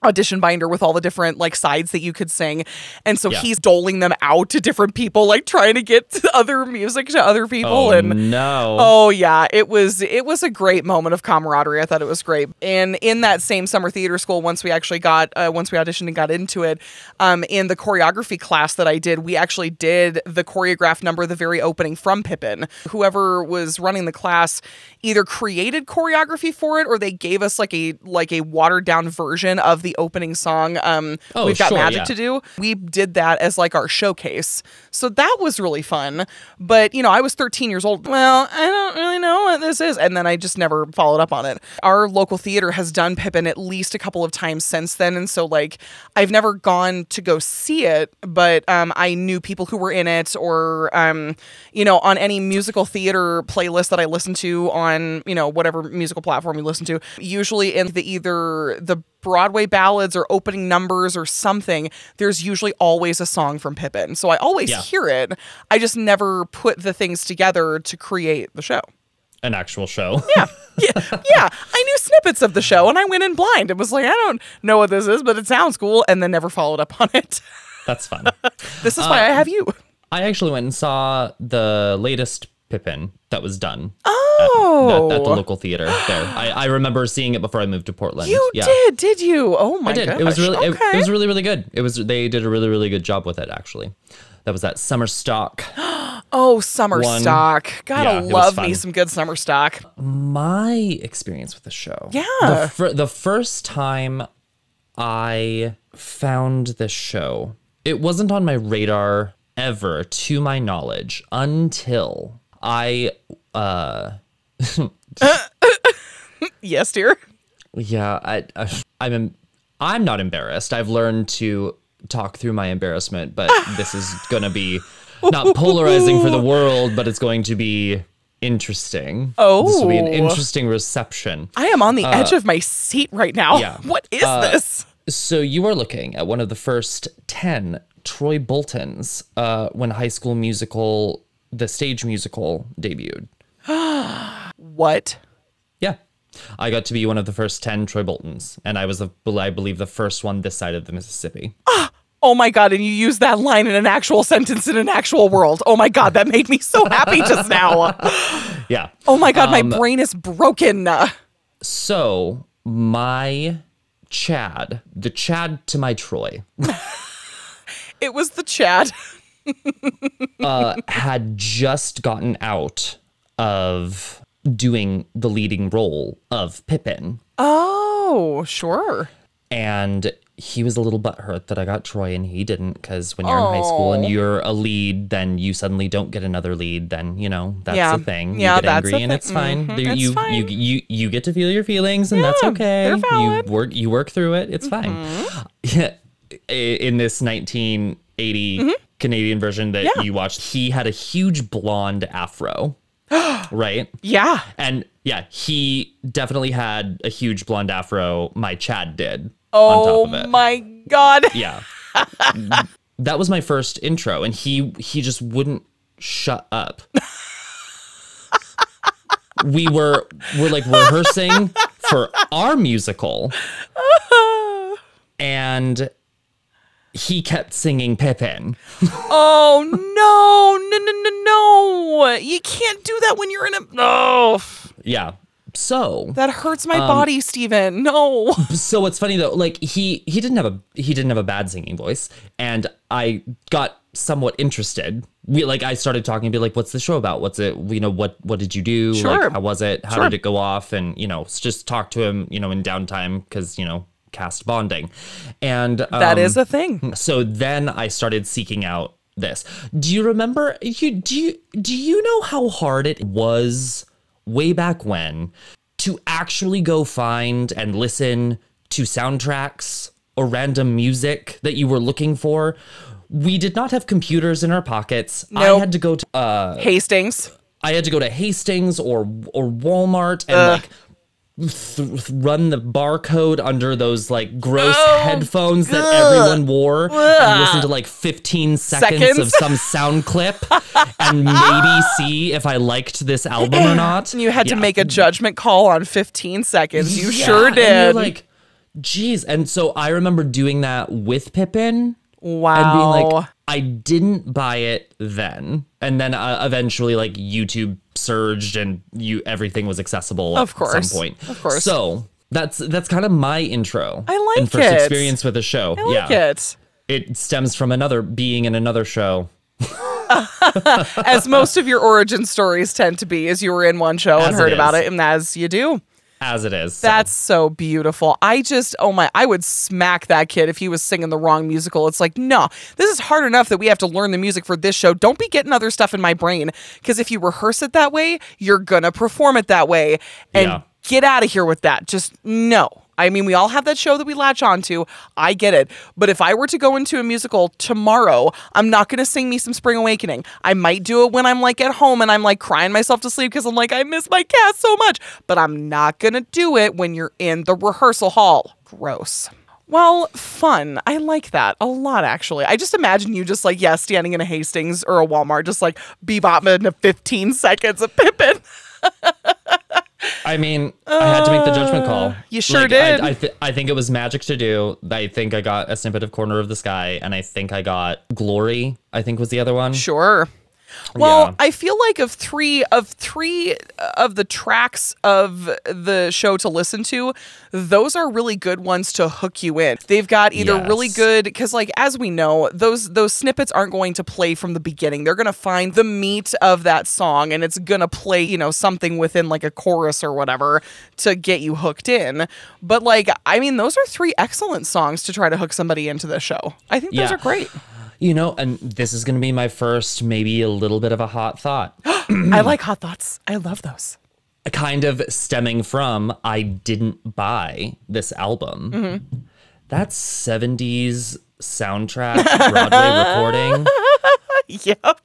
audition binder with all the different like sides that you could sing and so Yeah. he's doling them out to different people like trying to get <laughs> other music to other people oh and no. Oh yeah, it was it was a great moment of camaraderie. I thought it was great. And in that same summer theater school, once we actually got uh, once we auditioned and got into it, um, in the choreography class that I did, we actually did the choreographed number, the very opening from Pippin. Whoever was running the class either created choreography for it or they gave us like a like a watered down version of the opening song. Um, Oh, we've got sure, magic yeah. to do. We did that as like our showcase. So that was really fun. But, you know, I was 13 years old. Well, I don't really know what this is. And then I just never followed up on it. Our local theater has done Pippin at least a couple of times since then. And so, like, I've never gone to go see it, but um, I knew people who were in it or, um, you know, on any musical theater playlist that I listen to on, you know, whatever musical platform you listen to, usually in the either the Broadway ballads or opening numbers or something, there's usually always a song from Pippin. So I always Yeah. hear it. I just never put the things together to create the show. An actual show. Yeah. <laughs> Yeah. Yeah. I knew snippets of the show and I went in blind. It was like, I don't know what this is, but it sounds cool. And then never followed up on it. That's fun. <laughs> This is why I uh, have you. I actually went and saw the latest Pippin that was done Oh. at, at the local theater there. I, I remember seeing it before I moved to Portland. You yeah. did, did you? Oh my I did. gosh. It was really it, okay. it was really really good. It was they did a really really good job with it actually. That was that summer stock. <gasps> oh, summer one. stock. Gotta Yeah, love me some good summer stock. My experience with the show. Yeah. The, fir- the first time I found this show, it wasn't on my radar ever, to my knowledge, until I uh <laughs> Yes, dear. Yeah, I, I I'm I'm not embarrassed. I've learned to talk through my embarrassment, but this is going to be not polarizing for the <laughs> world, but it's going to be interesting. Oh, This will be an Oh. interesting reception. I am on the edge of my seat right now. Uh, yeah. <laughs> What is Uh, this? So you are looking at one of the first 10 Troy Boltons uh, when High School Musical, the stage musical, debuted. <gasps> What? Yeah. I got to be one of the first 10 Troy Boltons, and I was, the, I believe, the first one this side of the Mississippi. <gasps> Oh my god, and you used that line in an actual sentence in an actual world. Oh my god, that made me so happy just <laughs> now. Yeah. Oh my god, Um, my brain is broken. So my Chad, the Chad to my Troy, <laughs> It was the Chad. <laughs> uh, had just gotten out of doing the leading role of Pippin. Oh, sure. And he was a little butthurt that I got Troy and he didn't because when you're in high school and you're a lead, then you suddenly don't get another lead. Then you know that's Yeah. the thing. Yeah, you get that's angry and it's fine. Mhm, There- it's you, fine. you you you get to feel your feelings and that's okay. they're valid. Mm-hmm. You work you work through it. It's fine. <laughs> Yeah. i- in this 1980 Canadian version that. Yeah. you watched, he had a huge blonde afro, <gasps> right? Yeah. And yeah, he definitely had a huge blonde afro. My Chad did on Oh top of it. my god. Yeah. <laughs> that was my first intro and he he just wouldn't shut up. we were we're like rehearsing for our musical <laughs> and he kept singing Pippin. <laughs> Oh no, no, no, no, no! You can't do that when you're in a. No, Yeah. So that hurts Um, my body, Steven. No. <laughs> so what's funny though, like he he didn't have a he didn't have a bad singing voice, and I got somewhat interested. We like I started talking to be like, what's the show about? What's it? You know, what what did you do? Sure. Like, how was it? How Sure. did it go off? And you know, just talk to him. You know, in downtime because you know cast bonding, and That um, is a thing. so then I started seeking out this. Do you remember you do you do you know how hard it was way back when to actually go find and listen to soundtracks or random music that you were looking for? We did not have computers in our pockets. I had to go to uh Hastings. I had to go to Hastings or or Walmart and like th- run the barcode under those like gross headphones that everyone wore and listen to like 15 seconds, Seconds. of some sound <laughs> clip and maybe see if I liked this album or not. And You had to make a judgment call on 15 seconds. You Yeah, sure and you're did. like, geez. And so I remember doing that with Pippin wow. and being like, I didn't buy it then, and then uh, eventually like YouTube surged and you everything was accessible Of course. at some point. Of course. So that's that's kind of my intro. I like and first it. experience with a show. I like yeah, it. it stems from another being in another show. <laughs> As most of your origin stories tend to be, as you were in one show and heard about it, and as you do. As it is. So. That's so beautiful. I just, oh my, I would smack that kid if he was singing the wrong musical. It's like, no, this is hard enough that we have to learn the music for this show. Don't be getting other stuff in my brain. Because if you rehearse it that way, you're going to perform it that way. And Yeah. get out of here with that. Just no. I mean, we all have that show that we latch onto. I get it. But if I were to go into a musical tomorrow, I'm not going to sing me some Spring Awakening. I might do it when I'm like at home and I'm like crying myself to sleep because I'm like, I miss my cast so much. But I'm not going to do it when you're in the rehearsal hall. Gross. Well, fun. I like that a lot, actually. I just imagine you just like, yeah, standing in a Hastings or a Walmart, just like bebopping into 15 seconds of Pippin. <laughs> I mean, I had to make the judgment call. Uh, you sure Like, did. I, I, th- I think it was magic to do. I think I got a snippet of Corner of the Sky, and I think I got Glory. I think was the other one. Sure. Well, Yeah. I feel like of three of three uh, of the tracks of the show to listen to, those are really good ones to hook you in. They've got either really good because, like as we know, those those snippets aren't going to play from the beginning. They're going to find the meat of that song, and it's going to play, you know, something within like a chorus or whatever to get you hooked in. But like, I mean, those are three excellent songs to try to hook somebody into the show. I think those Yeah. are great. You know, and this is going to be my first, maybe a little bit of a hot thought. <gasps> I like hot thoughts. I love those. kind of stemming from I didn't buy this album. Mm-hmm. That 70s soundtrack Broadway <laughs> recording Yep.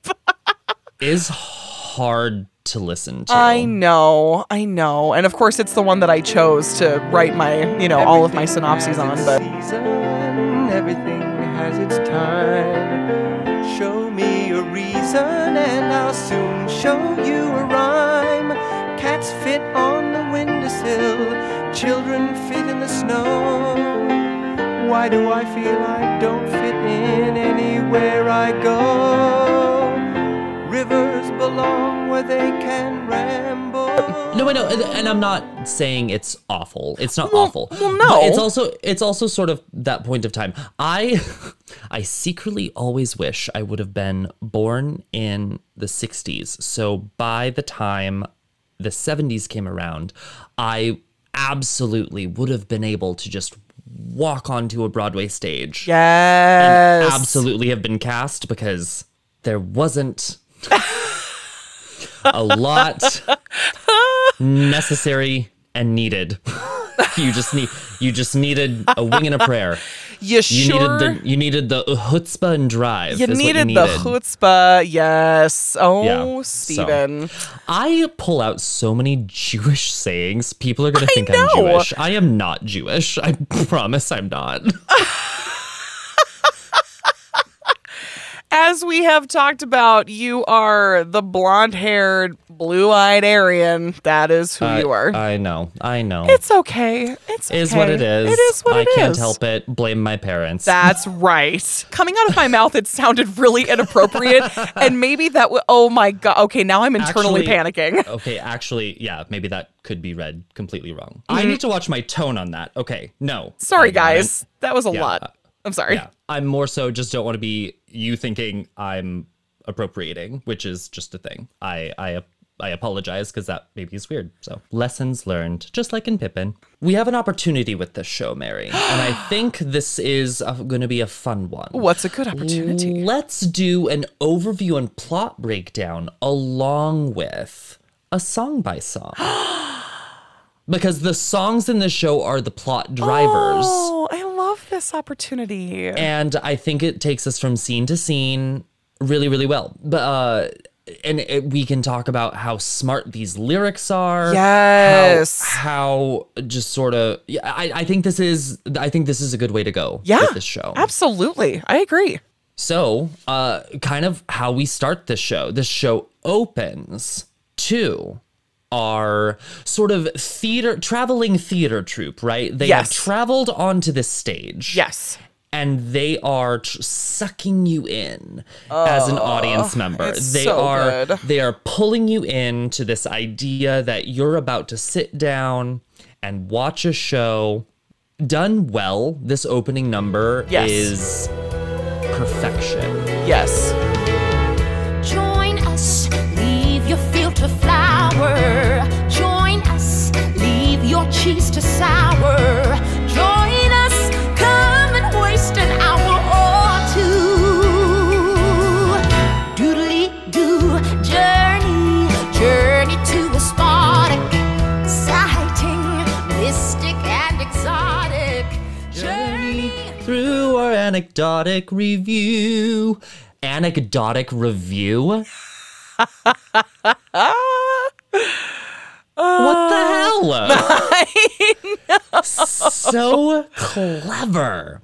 <laughs> is hard to listen to. I know, I know. And of course, it's the one that I chose to write my, you know, all of my synopses on. But season, everything has its time. Reason, and I'll soon show you a rhyme. Cats fit on the windowsill, children fit in the snow. Why do I feel I don't fit in anywhere I go? Rivers belong where they can ramble. No, I know, and- and I'm not saying it's awful. It's not Well- awful. well, no. But it's also it's also sort of that point of time. I <laughs> I secretly always wish I would have been born in the 60s. So by the time the 70s came around, I absolutely would have been able to just walk onto a Broadway stage yes, absolutely have been cast because there wasn't <laughs> a lot <laughs> necessary and needed. you just need you just needed a wing and a prayer. <laughs> You, You sure? needed the you needed the chutzpah and drive. you needed you the needed. chutzpah, yes. Oh, Yeah, so- Steven. I pull out so many Jewish sayings. People are gonna think I'm. Jewish. I am not Jewish. I <laughs> promise I'm not. As we have talked about, you are the blonde-haired, blue-eyed Aryan. That is who you are. I know. I know. it's okay. It's is what it is. It is what it is. I it can't is. help it. Blame my parents. That's <laughs> right. Coming out of my mouth, it sounded really inappropriate, and maybe that. W- oh my god. Okay, now I'm internally Actually- panicking. <laughs> okay, actually, yeah, maybe that could be read completely wrong. Mm-hmm. I need to watch my tone on that. Okay, no. Sorry, I got it. guys. That was a Yeah. lot. I'm sorry. Yeah, I'm more so just don't want to be you thinking I'm appropriating, which is just a thing. I I I apologize because that maybe is weird. So lessons learned, just like in Pippin. We have an opportunity with this show, Mary, <gasps> and I think this is going to be a fun one. What's a good opportunity? Let's do an overview and plot breakdown along with a song by song. <gasps> because the songs in the show are the plot drivers. Oh, I this opportunity. And I think it takes us from scene to scene really, really well. But uh and it, we can talk about how smart these lyrics are. Yes. How, how just sort of yeah, I, I think this is I think this is a good way to go Yeah. with this show. Absolutely. I agree. So, uh, kind of how we start this show. This show opens to our sort of theater, traveling theater troupe, right? They have traveled onto this stage. Yes. And they are tr- sucking you in as an oh, audience member. They so are good. they are pulling you into this idea that you're about to sit down and watch a show done well. This opening number Yes. is perfection. Yes. Cheese to sour. Join us, come and waste an hour or two. Doodly doo, journey, journey to a Spartic, exciting, mystic and exotic. Journey. Through our anecdotic revue. Anecdotic revue? <laughs> what the uh, hell? <laughs> So clever.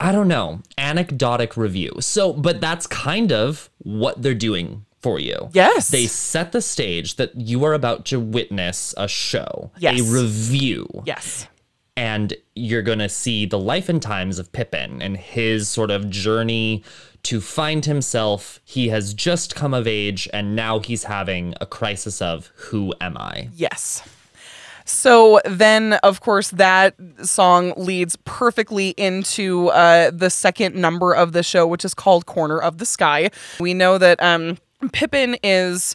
I don't know. Anecdotic revue. So, but that's kind of what they're doing for you. Yes. They set the stage that you are about to witness a show, Yes. a revue Yes. and you're going to see the life and times of Pippin and his sort of journey to find himself. He has just come of age and now he's having a crisis of who am I? Yes. So then, of course, that song leads perfectly into uh, the second number of the show, which is called "Corner of the Sky." We know that um, Pippin is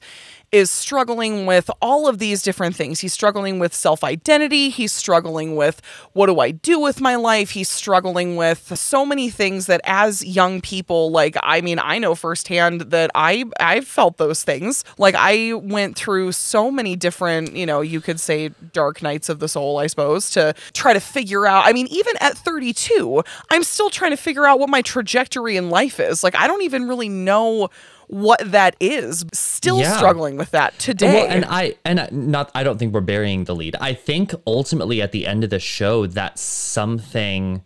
is struggling with all of these different things. He's struggling with self identity. He's struggling with what do I do with my life? He's struggling with so many things that as young people, like, I mean, I know firsthand that I, I've felt those things. Like, I went through so many different, you know, you could say dark nights of the soul, I suppose, to try to figure out. I mean, even at 32, I'm still trying to figure out what my trajectory in life is. Like, I don't even really know what that is. Still Yeah. struggling with that today. Well, and I and not I don't think we're burying the lead. I think ultimately at the end of the show that something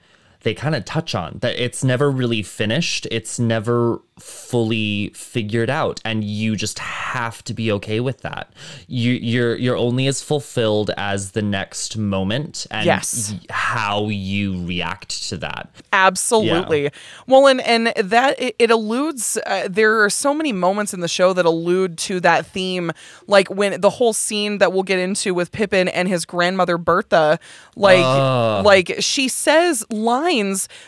they kind of touch on that it's never really finished. It's never fully figured out and you just have to be okay with that. You you're you're only as fulfilled as the next moment and Yes. how you react to that. Absolutely. Well, and and that it, it alludes. Uh, there are so many moments in the show that allude to that theme, like when the whole scene that we'll get into with Pippin and his grandmother Bertha, like like she says lines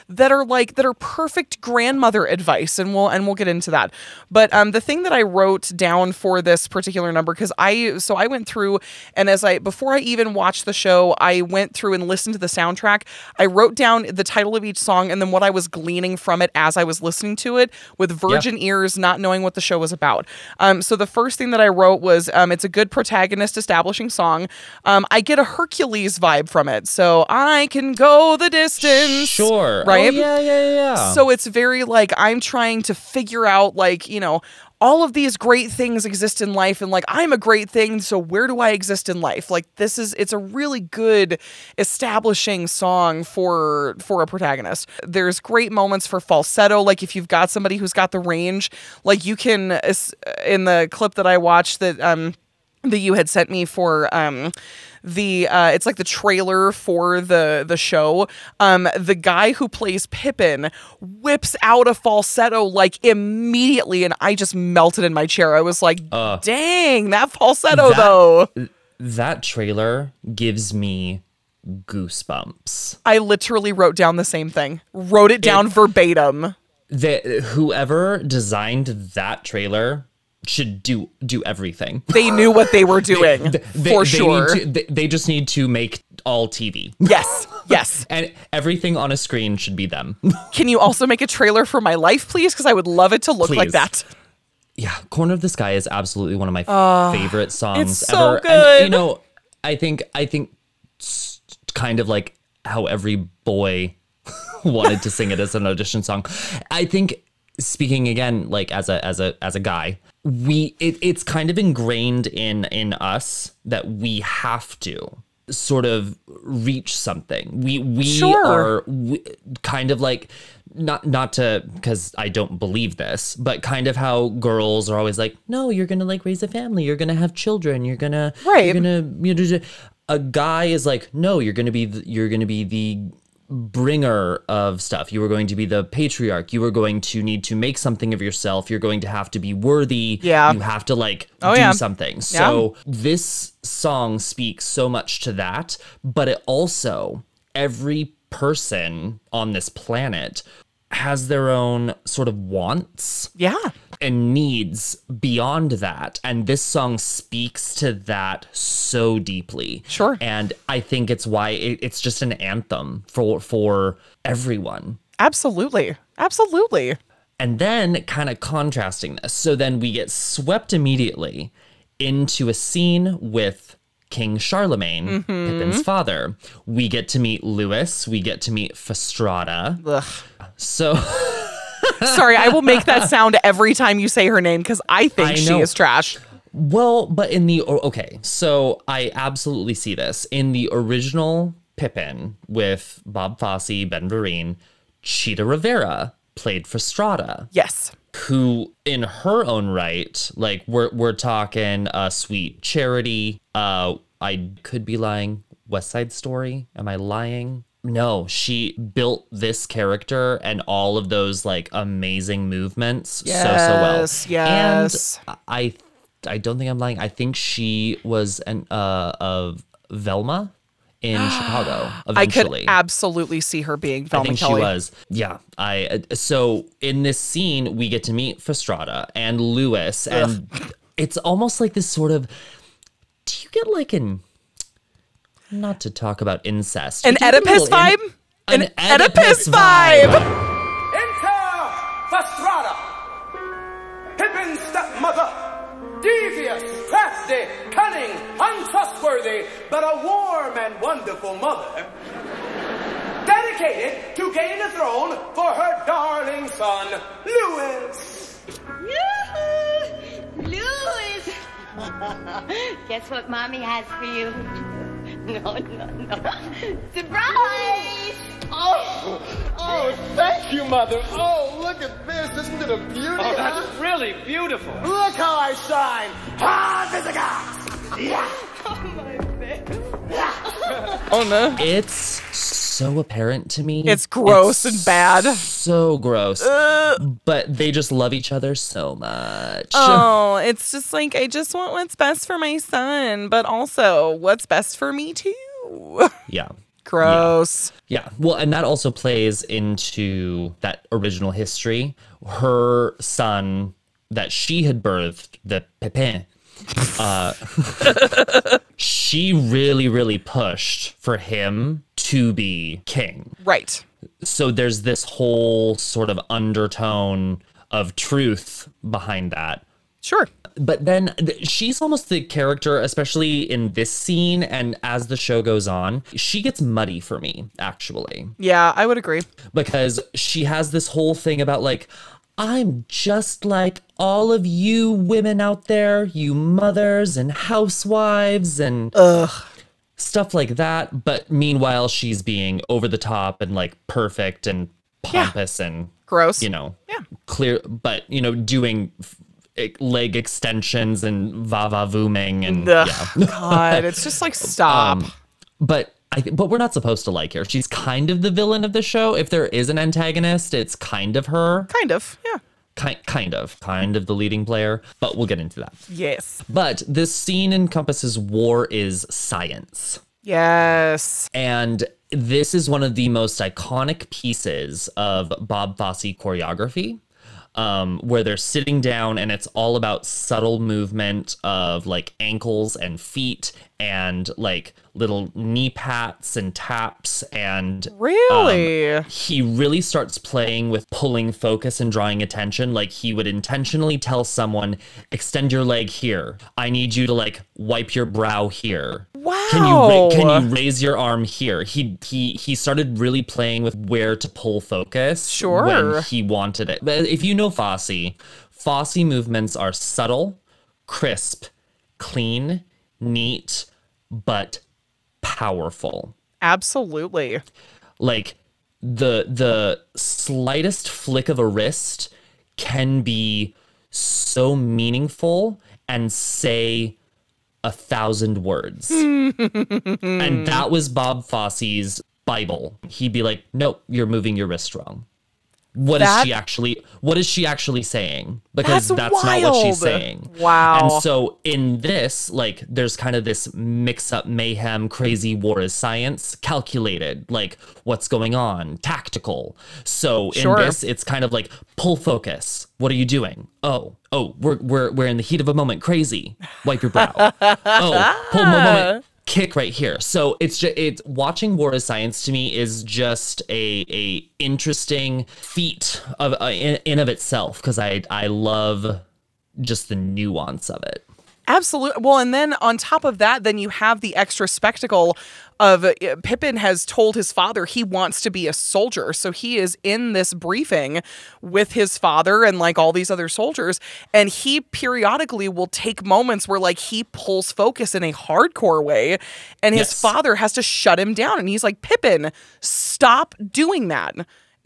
that are like that are perfect grandmother advice, and we'll and we'll get into that. But um, the thing that I wrote down for this particular number because I so I went through and as I before I even watched the show, I went through and listened to the soundtrack. I wrote down the title of each song and then what I was gleaning from it as I was listening to it with virgin ears, not knowing what the show was about. Um, so the first thing that I wrote was um, it's a good protagonist establishing song. Um, I get a Hercules vibe from it, so I can go the distance. Sure. right? Oh, yeah, yeah, yeah. So it's very like I'm trying to figure out like, you know, all of these great things exist in life and like I'm a great thing, so where do I exist in life? Like this is it's a really good establishing song for for a protagonist. There's great moments for falsetto like if you've got somebody who's got the range, like you can in the clip that I watched that um that you had sent me for um the uh it's like the trailer for the the show. Um the guy who plays Pippin whips out a falsetto like immediately and I just melted in my chair. I was like dang that falsetto That- though. That trailer gives me goosebumps. I literally wrote down the same thing. Wrote it down verbatim. That whoever designed that trailer should do do everything. they knew what they were <laughs> doing They- for they sure Need to, they, they just need to make all TV. yes yes <laughs> And everything on a screen should be them. <laughs> can you also make a trailer for my life please because I would love it to look like that yeah, Corner of the Sky is absolutely one of my ah, favorite songs it's so ever. And, good. you know, I think I think kind of like how every boy wanted to sing it as an audition song. I think speaking again like as a as a as a guy, we it, it's kind of ingrained in in us that we have to sort of reach something. We we Sure. are we, kind of like not not to because I don't believe this, but kind of how girls are always like, no, you're gonna like raise a family, you're gonna have children, you're gonna Right. you're gonna you know, a guy is like, no, you're gonna be the, you're gonna be the bringer of stuff. You are going to be the patriarch. You are going to need to make something of yourself. You're going to have to be worthy. Yeah. You have to like Oh, do yeah. something. So this song speaks so much to that, but it also every person on this planet has their own sort of wants yeah and needs beyond that. And this song speaks to that so deeply. Sure. And I think it's why it, it's just an anthem for for everyone. Absolutely. Absolutely. And then kind of contrasting this. So then we get swept immediately into a scene with King Charlemagne, mm-hmm. Pippin's father. We get to meet Lewis. We get to meet Fastrada. Ugh. So <laughs> <laughs> Sorry, I will make that sound every time you say her name because I think I she is trash. Well, but in the okay, so I absolutely see this in the original Pippin with Bob Fosse, Ben Vereen, Chita Rivera played Fastrada, Yes. who in her own right, like we're we're talking uh, Sweet Charity. Uh, I could be lying. West Side Story. Am I lying? No, she built this character and all of those like amazing movements so so well. Yes, yes. And I I don't think I'm lying. I think she was an uh of Velma in <gasps> Chicago I could absolutely see her being I think Kelly. she was. Yeah. I so in this scene we get to meet Fastrada and Lewis and it's almost like this sort of do you get like an not to talk about incest. An but do you get a Oedipus little in- vibe? an, An Oedipus vibe. Enter Fastrada, Pippin's stepmother. Devious, crafty, cunning, untrustworthy, but a warm and wonderful mother. Dedicated to gain the throne for her darling son, Louis. Yoo-hoo! Louis! <laughs> Guess what mommy has for you? <laughs> No, no, no. Surprise! Oh, oh, thank you, Mother. Oh, look at this. Isn't it a beauty? Oh, that's really beautiful. Look how I shine. Ah, Visigoth. <laughs> Yeah. Oh my face. Oh no. It's so apparent to me. It's gross and bad. So gross. But they just love each other so much. Oh, it's just like I just want what's best for my son, but also what's best for me too. <laughs> Yeah. Gross. Yeah. Well, and that also plays into that original history. Her son that she had birthed, the Pepin, uh, <laughs> she really, really pushed for him to be king. Right. So there's this whole sort of undertone of truth behind that. Sure. But then th- she's almost the character, especially in this scene and as the show goes on, she gets muddy for me, actually, Yeah, I would agree. because she has this whole thing about like, I'm just like all of you women out there, you mothers and housewives and stuff like that. But meanwhile, she's being over the top and like perfect and pompous and Gross. you know, Yeah. clear, but you know, doing f- leg extensions and va va vooming and Ugh, yeah. <laughs> God, it's just like stop. Um, but th- but we're not supposed to like her. She's kind of the villain of the show. If there is an antagonist, it's kind of her. kind of. Yeah. Kind kind of kind of the leading player. But we'll get into that. Yes. But this scene encompasses war is science. Yes. And this is one of the most iconic pieces of Bob Fosse choreography, um, where they're sitting down and it's all about subtle movement of like ankles and feet and like little knee pats and taps and um, Really? he really starts playing with pulling focus and drawing attention. Like he would intentionally tell someone, extend your leg here. I need you to like wipe your brow here. Wow, can you can you raise your arm here? He he he started really playing with where to pull focus Sure. when he wanted it. But if you know Fosse, Fosse movements are subtle, crisp, clean, neat, but powerful Absolutely. like the the slightest flick of a wrist can be so meaningful and say a thousand words. <laughs> and that was Bob Fosse's Bible. He'd be like, "Nope, you're moving your wrist wrong." What is That- she actually what is she actually saying? Because That's that's, not what she's saying. Wow. And so in this, like there's kind of this mix up mayhem, crazy war is science, calculated, like what's going on, tactical. So Sure. in this, it's kind of like pull focus. What are you doing? Oh, oh, we're we're we're in the heat of a moment, crazy. Wipe your brow. <laughs> oh, pull mo- moment. Kick right here. So it's just it's watching War is Science to me is just a a interesting feat of uh, in, in of itself because I I love just the nuance of it. Absolutely. Well, and then on top of that, then you have the extra spectacle of uh, Pippin has told his father he wants to be a soldier. So he is in this briefing with his father and like all these other soldiers. And he periodically will take moments where like he pulls focus in a hardcore way. And his Yes. father has to shut him down. And he's like, Pippin, stop doing that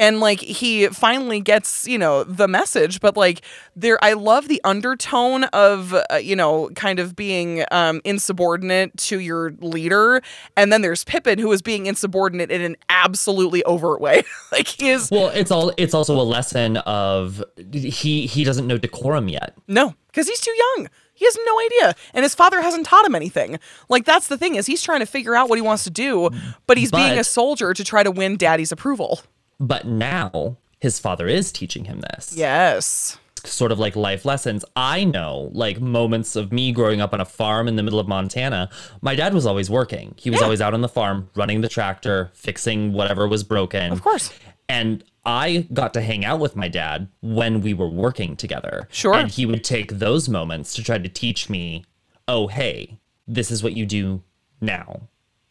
and like he finally gets you know the message but like there i love the undertone of uh, you know kind of being um insubordinate to your leader and then there's pippin who is being insubordinate in an absolutely overt way. <laughs> Like he is Well, it's all it's also a lesson of he he doesn't know decorum yet. no because he's too young. He has no idea and his father hasn't taught him anything. Like that's the thing is he's trying to figure out what he wants to do but he's being a soldier to try to win daddy's approval But now his father is teaching him this. yes sort of like life lessons. I know like moments of me growing up on a farm in the middle of Montana. My dad was always working. He was Yeah. always out on the farm running the tractor, fixing whatever was broken. Of course. And I got to hang out with my dad when we were working together. Sure. And he would take those moments to try to teach me, oh, hey, this is what you do now.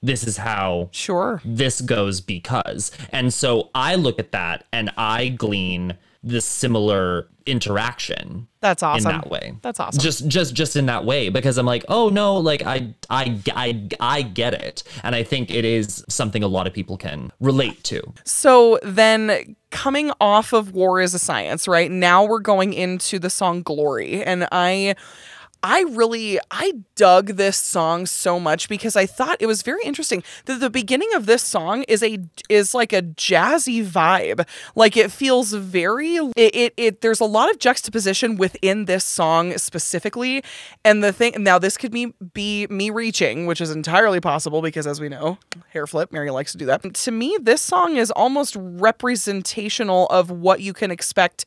This is how sure this goes because. And so I look at that and I glean this similar interaction That's awesome. in that way. That's awesome. Just just just in that way because I'm like, "Oh no, like I I I I get it." And I think it is something a lot of people can relate to. So then coming off of War is a Science, right? Now we're going into the song Glory. And I I really I dug this song so much because I thought it was very interesting. The, the beginning of this song is a is like a jazzy vibe. Like it feels very it, it it there's a lot of juxtaposition within this song specifically. And the thing now this could be be me reaching, which is entirely possible because as we know, hair flip, Mary likes to do that. To me, this song is almost representational of what you can expect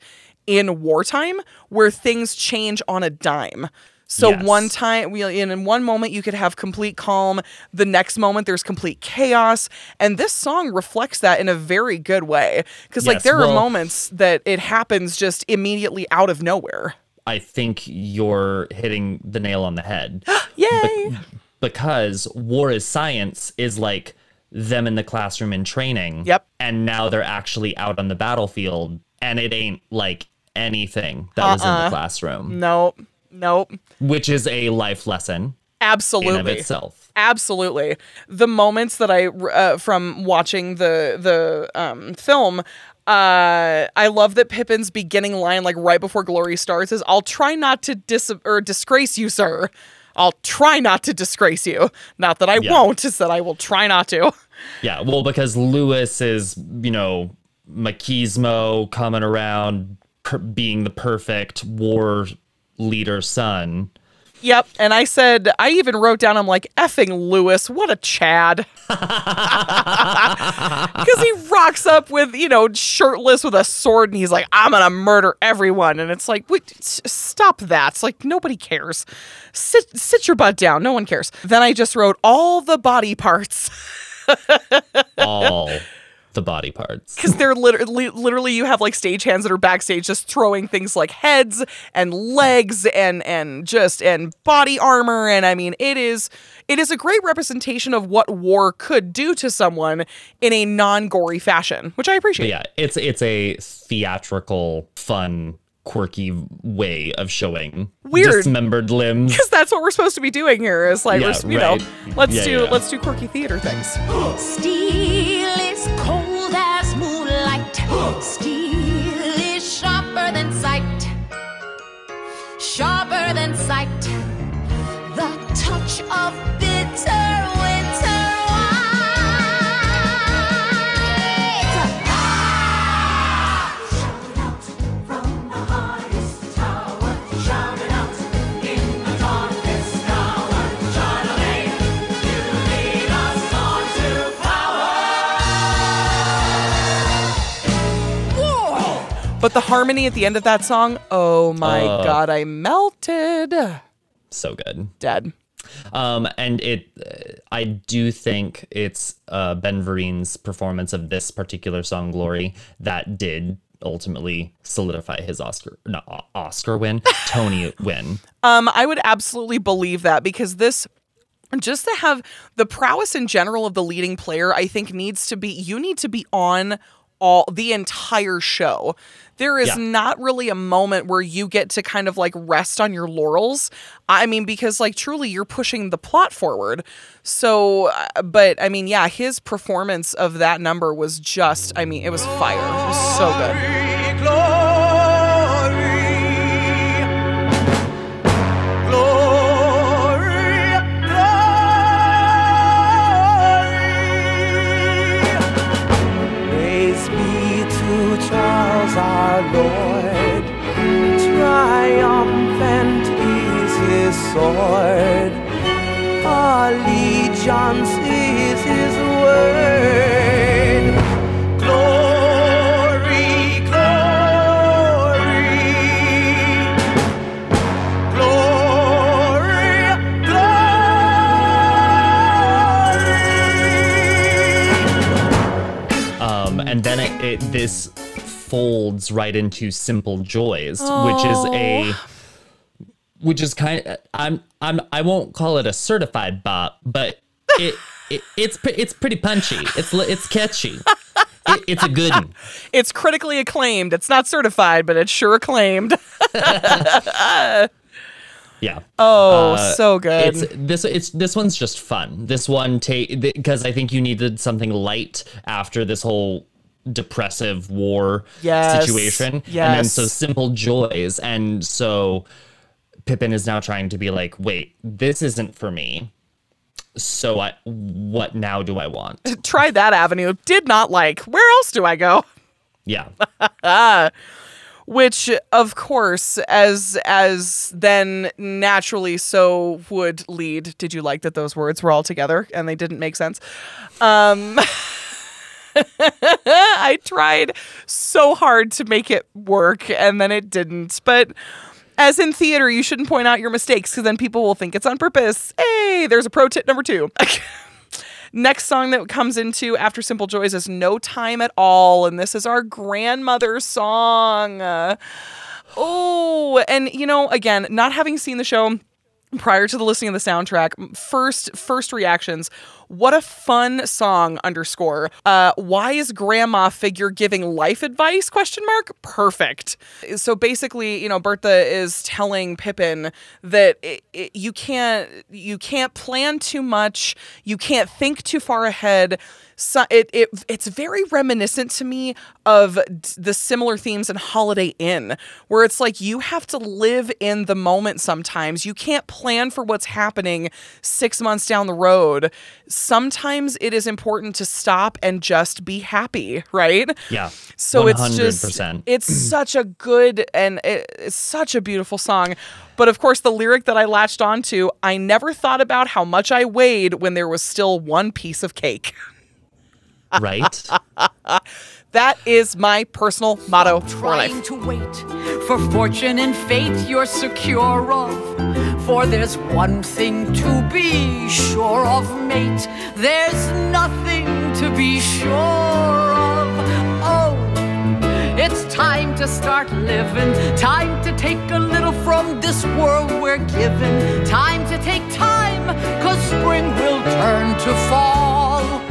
in wartime where things change on a dime. So Yes. one time we in, one moment you could have complete calm, the next moment there's complete chaos, and this song reflects that in a very good way like Yes, there are moments that it happens just immediately out of nowhere. I think you're hitting the nail on the head. <gasps> Yay! because war is science is like them in the classroom in training. Yep. And now they're actually out on the battlefield and it ain't like anything that was in Uh-uh. the classroom, Nope. Nope. which is a life lesson in of Absolutely. itself. Absolutely. The moments that I uh, from watching the the um, film, uh, I love that Pippin's beginning line, like right before Glory starts, is "I'll try not to dis or disgrace you, sir. I'll try not to disgrace you. Not that I Yeah. won't, it's that I will try not to." Yeah, well, because Lewis is, you know, machismo coming around, per- being the perfect war leader son. Yep. And I said, I even wrote down, I'm like, effing Lewis, what a Chad. <laughs> Because he rocks up with, you know, shirtless with a sword and he's like, I'm going to murder everyone. And it's like, wait, stop that. It's like, nobody cares. Sit, sit your butt down. No one cares. Then I just wrote all the body parts. <laughs> All the body parts. <laughs> because they're literally literally you have like stagehands that are backstage just throwing things like heads and legs and and just and body armor and i mean it is it is a great representation of what war could do to someone in a non-gory fashion which i But appreciate yeah, it's it's a theatrical, fun, quirky way of showing Weird. dismembered limbs. because that's what we're supposed to be doing here is like Yeah, we're, you right. know let's Yeah, do yeah. let's do quirky theater things <gasps> Steel Steel is sharper than sight. Sharper than sight. The touch of but the harmony at the end of that song oh my Uh. god i melted So good. dead Um, and it, uh, I do think it's uh, Ben Vereen's performance of this particular song, "Glory," that did ultimately solidify his Oscar, not Oscar win, <laughs> Tony win. Um, I would absolutely believe that because this just to have the prowess in general of the leading player, I think needs to be you need to be on all the entire show. There is Yeah. not really a moment where you get to kind of like rest on your laurels. I mean, because like truly you're pushing the plot forward. So, uh, but I mean, yeah, his performance of that number was just, I mean, it was fire. It was so good. Praise Lord. Triumphant is his sword. Allegiance is his word. Glory, glory. Glory, glory. Um, and then it, it this folds right into Simple Joys, which is a which is kind of I'm I'm I won't call it a certified bop, but it, it it's it's pretty punchy. It's it's catchy. It, it's a good one. <laughs> It's critically acclaimed. It's not certified, but it's sure acclaimed. <laughs> Yeah. Oh, Uh, so good. It's this it's this one's just fun. This one take because I think you needed something light after this whole depressive war Yes, situation. And then so simple joys. And so Pippin is now trying to be like, wait, this isn't for me. So I what now do I want? <laughs> Try that avenue. Did not like. Where else do I go? Yeah. <laughs> Which, of course, as as then naturally so would lead. Did you like that those words were all together and they didn't make sense? Um, <laughs> <laughs> I tried so hard to make it work and then it didn't. But as in theater, you shouldn't point out your mistakes because then people will think it's on purpose. Hey, there's a pro tip number two. <laughs> Next song that comes into after Simple Joys is No Time at All, and this is our grandmother's song. Oh, and you know, again, not having seen the show prior to the listening of the soundtrack, first first reactions. What a fun song underscore. Uh, why is grandma figure giving life advice? Question mark. Perfect. So basically, you know, Bertha is telling Pippin that it, it, you can't you can't plan too much. You can't think too far ahead so it, it it's very reminiscent to me of the similar themes in Holiday Inn, where it's like you have to live in the moment sometimes. You can't plan for what's happening six months down the road. Sometimes it is important to stop and just be happy, right? Yeah. So it's just 100%. it's such a good and it, it's such a beautiful song. But of course, the lyric that I latched onto, I never thought about how much I weighed when there was still one piece of cake. right? <laughs> That is my personal motto for life. trying to wait for fortune and fate you're secure of. For there's one thing to be sure of, mate. There's nothing to be sure of. Oh, it's time to start living. Time to take a little from this world we're given. Time to take time, cause spring will turn to fall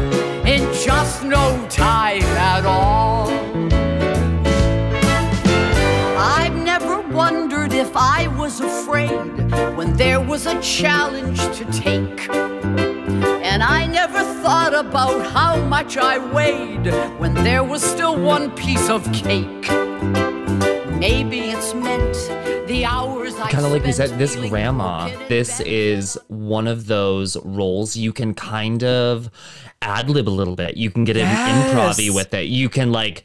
in just no time at all. There was a challenge to take. And I never thought about how much I weighed when there was still one piece of cake. Maybe it's meant the hours I kind of like we said, this grandma, broken and this is one of those roles you can kind of ad lib a little bit. You can get an improv with it. You can like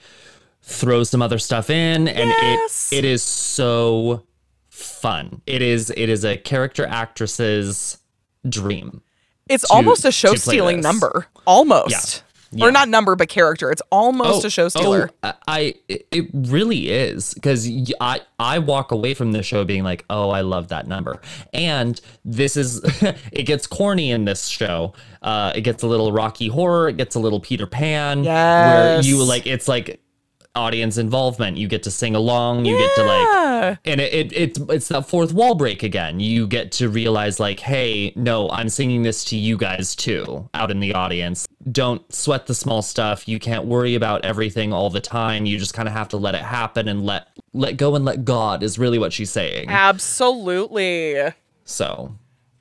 throw some other stuff in, and Yes. it it is so fun. It is it is a character actress's dream. It's to- almost a show stealing number. Almost. Yeah. Or not number, but character. It's almost a show stealer. Oh, I it it really is because I I walk away from the show being like, oh, I love that number, and this is <laughs> it gets corny in this show. Uh, it gets a little Rocky Horror. It gets a little Peter Pan. Yes. where you like it's like audience involvement. You get to sing along. You get to like and it, it it's it's that fourth wall break again. You get to realize like, hey, no, I'm singing this to you guys too, out in the audience. Don't sweat the small stuff. You can't worry about everything all the time. You just kind of have to let it happen and let let go and let God is really what she's saying. Absolutely. So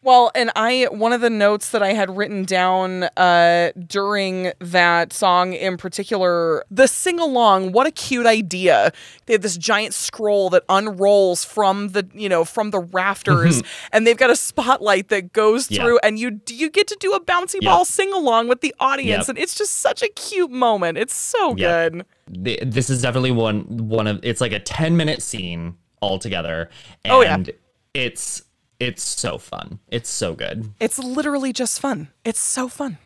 Well, and I one of the notes that I had written down uh, during that song in particular, the sing along. What a cute idea! They have this giant scroll that unrolls from the you know from the rafters, and they've got a spotlight that goes Yeah. through, and you you get to do a bouncy Yep. ball sing along with the audience, Yep. and it's just such a cute moment. It's so Yep. good. th- this is definitely one one of it's like a 10 minute scene altogether and Oh, yeah. it's it's so fun. It's so good. It's literally just fun. It's so fun.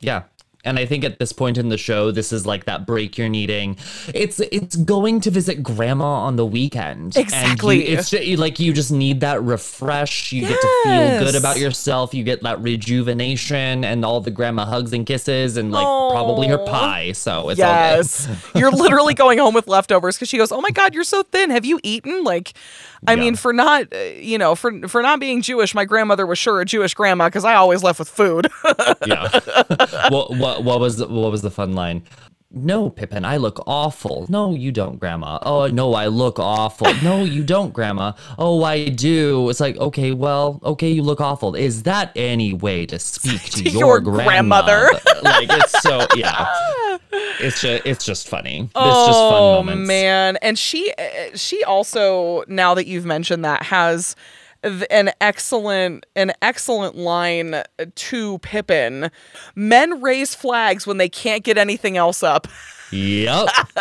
Yeah. And I think at this point in the show, this is like that break you're needing. It's it's going to visit grandma on the weekend. And Exactly. you, it's ju- like you just need that refresh. You get to feel good about yourself. You get that rejuvenation and all the grandma hugs and kisses and like probably her pie. So it's yes. You're literally going home with leftovers because she goes, "Oh my god, you're so thin. Have you eaten?" Like, I Yeah. mean, for not, uh, you know, for for not being Jewish, my grandmother was sure a Jewish grandma because I always left with food. <laughs> Yeah. <laughs> what what what was the, what was the fun line? No, Pippin, I look awful. No, you don't, Grandma. Oh, no, I look awful. No, you don't, Grandma. Oh, I do. It's like, okay, well, okay, you look awful. Is that any way to speak to, <laughs> To your, your grandma? grandmother. like, it's so, yeah. It's just, it's just funny. It's oh just fun oh, moments. man, and she she also now that you've mentioned that has an excellent an excellent line to Pippin. Men raise flags when they can't get anything else up. Yep. <laughs>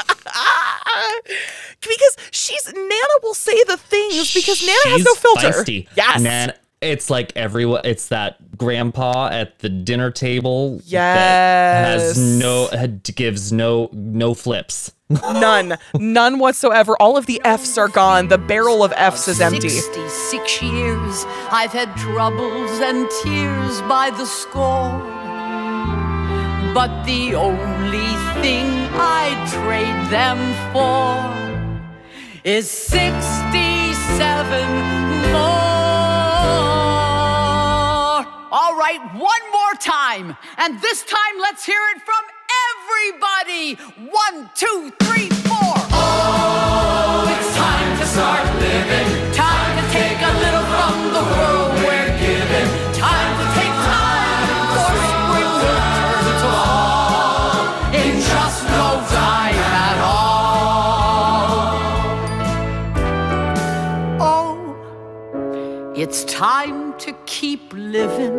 because she's Nana will say the things because Nana has no She's filter. Feisty. Yes. Nan- it's like everyone. It's that grandpa at the dinner table. That Yes. has no had- gives no no flips. <laughs> None. None whatsoever. All of the F's are gone. The barrel of F's is empty. 66 years, I've had troubles and tears by the score. But the only thing I'd trade them for is 67 All right, one more time. And this time, let's hear it from everybody. One, two, three, four. Oh, it's time to start living. Time to take a little from the world It's time to keep living,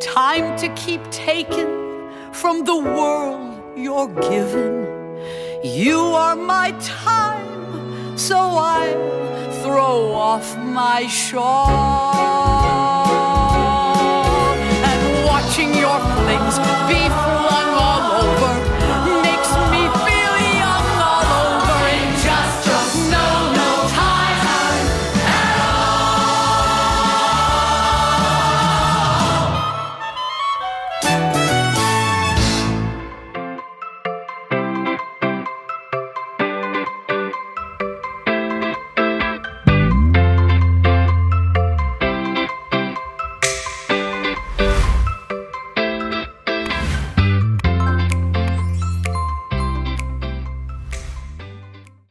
time to keep taking from the world you're given. You are my time, so I throw off my shawl. And watching your flings before.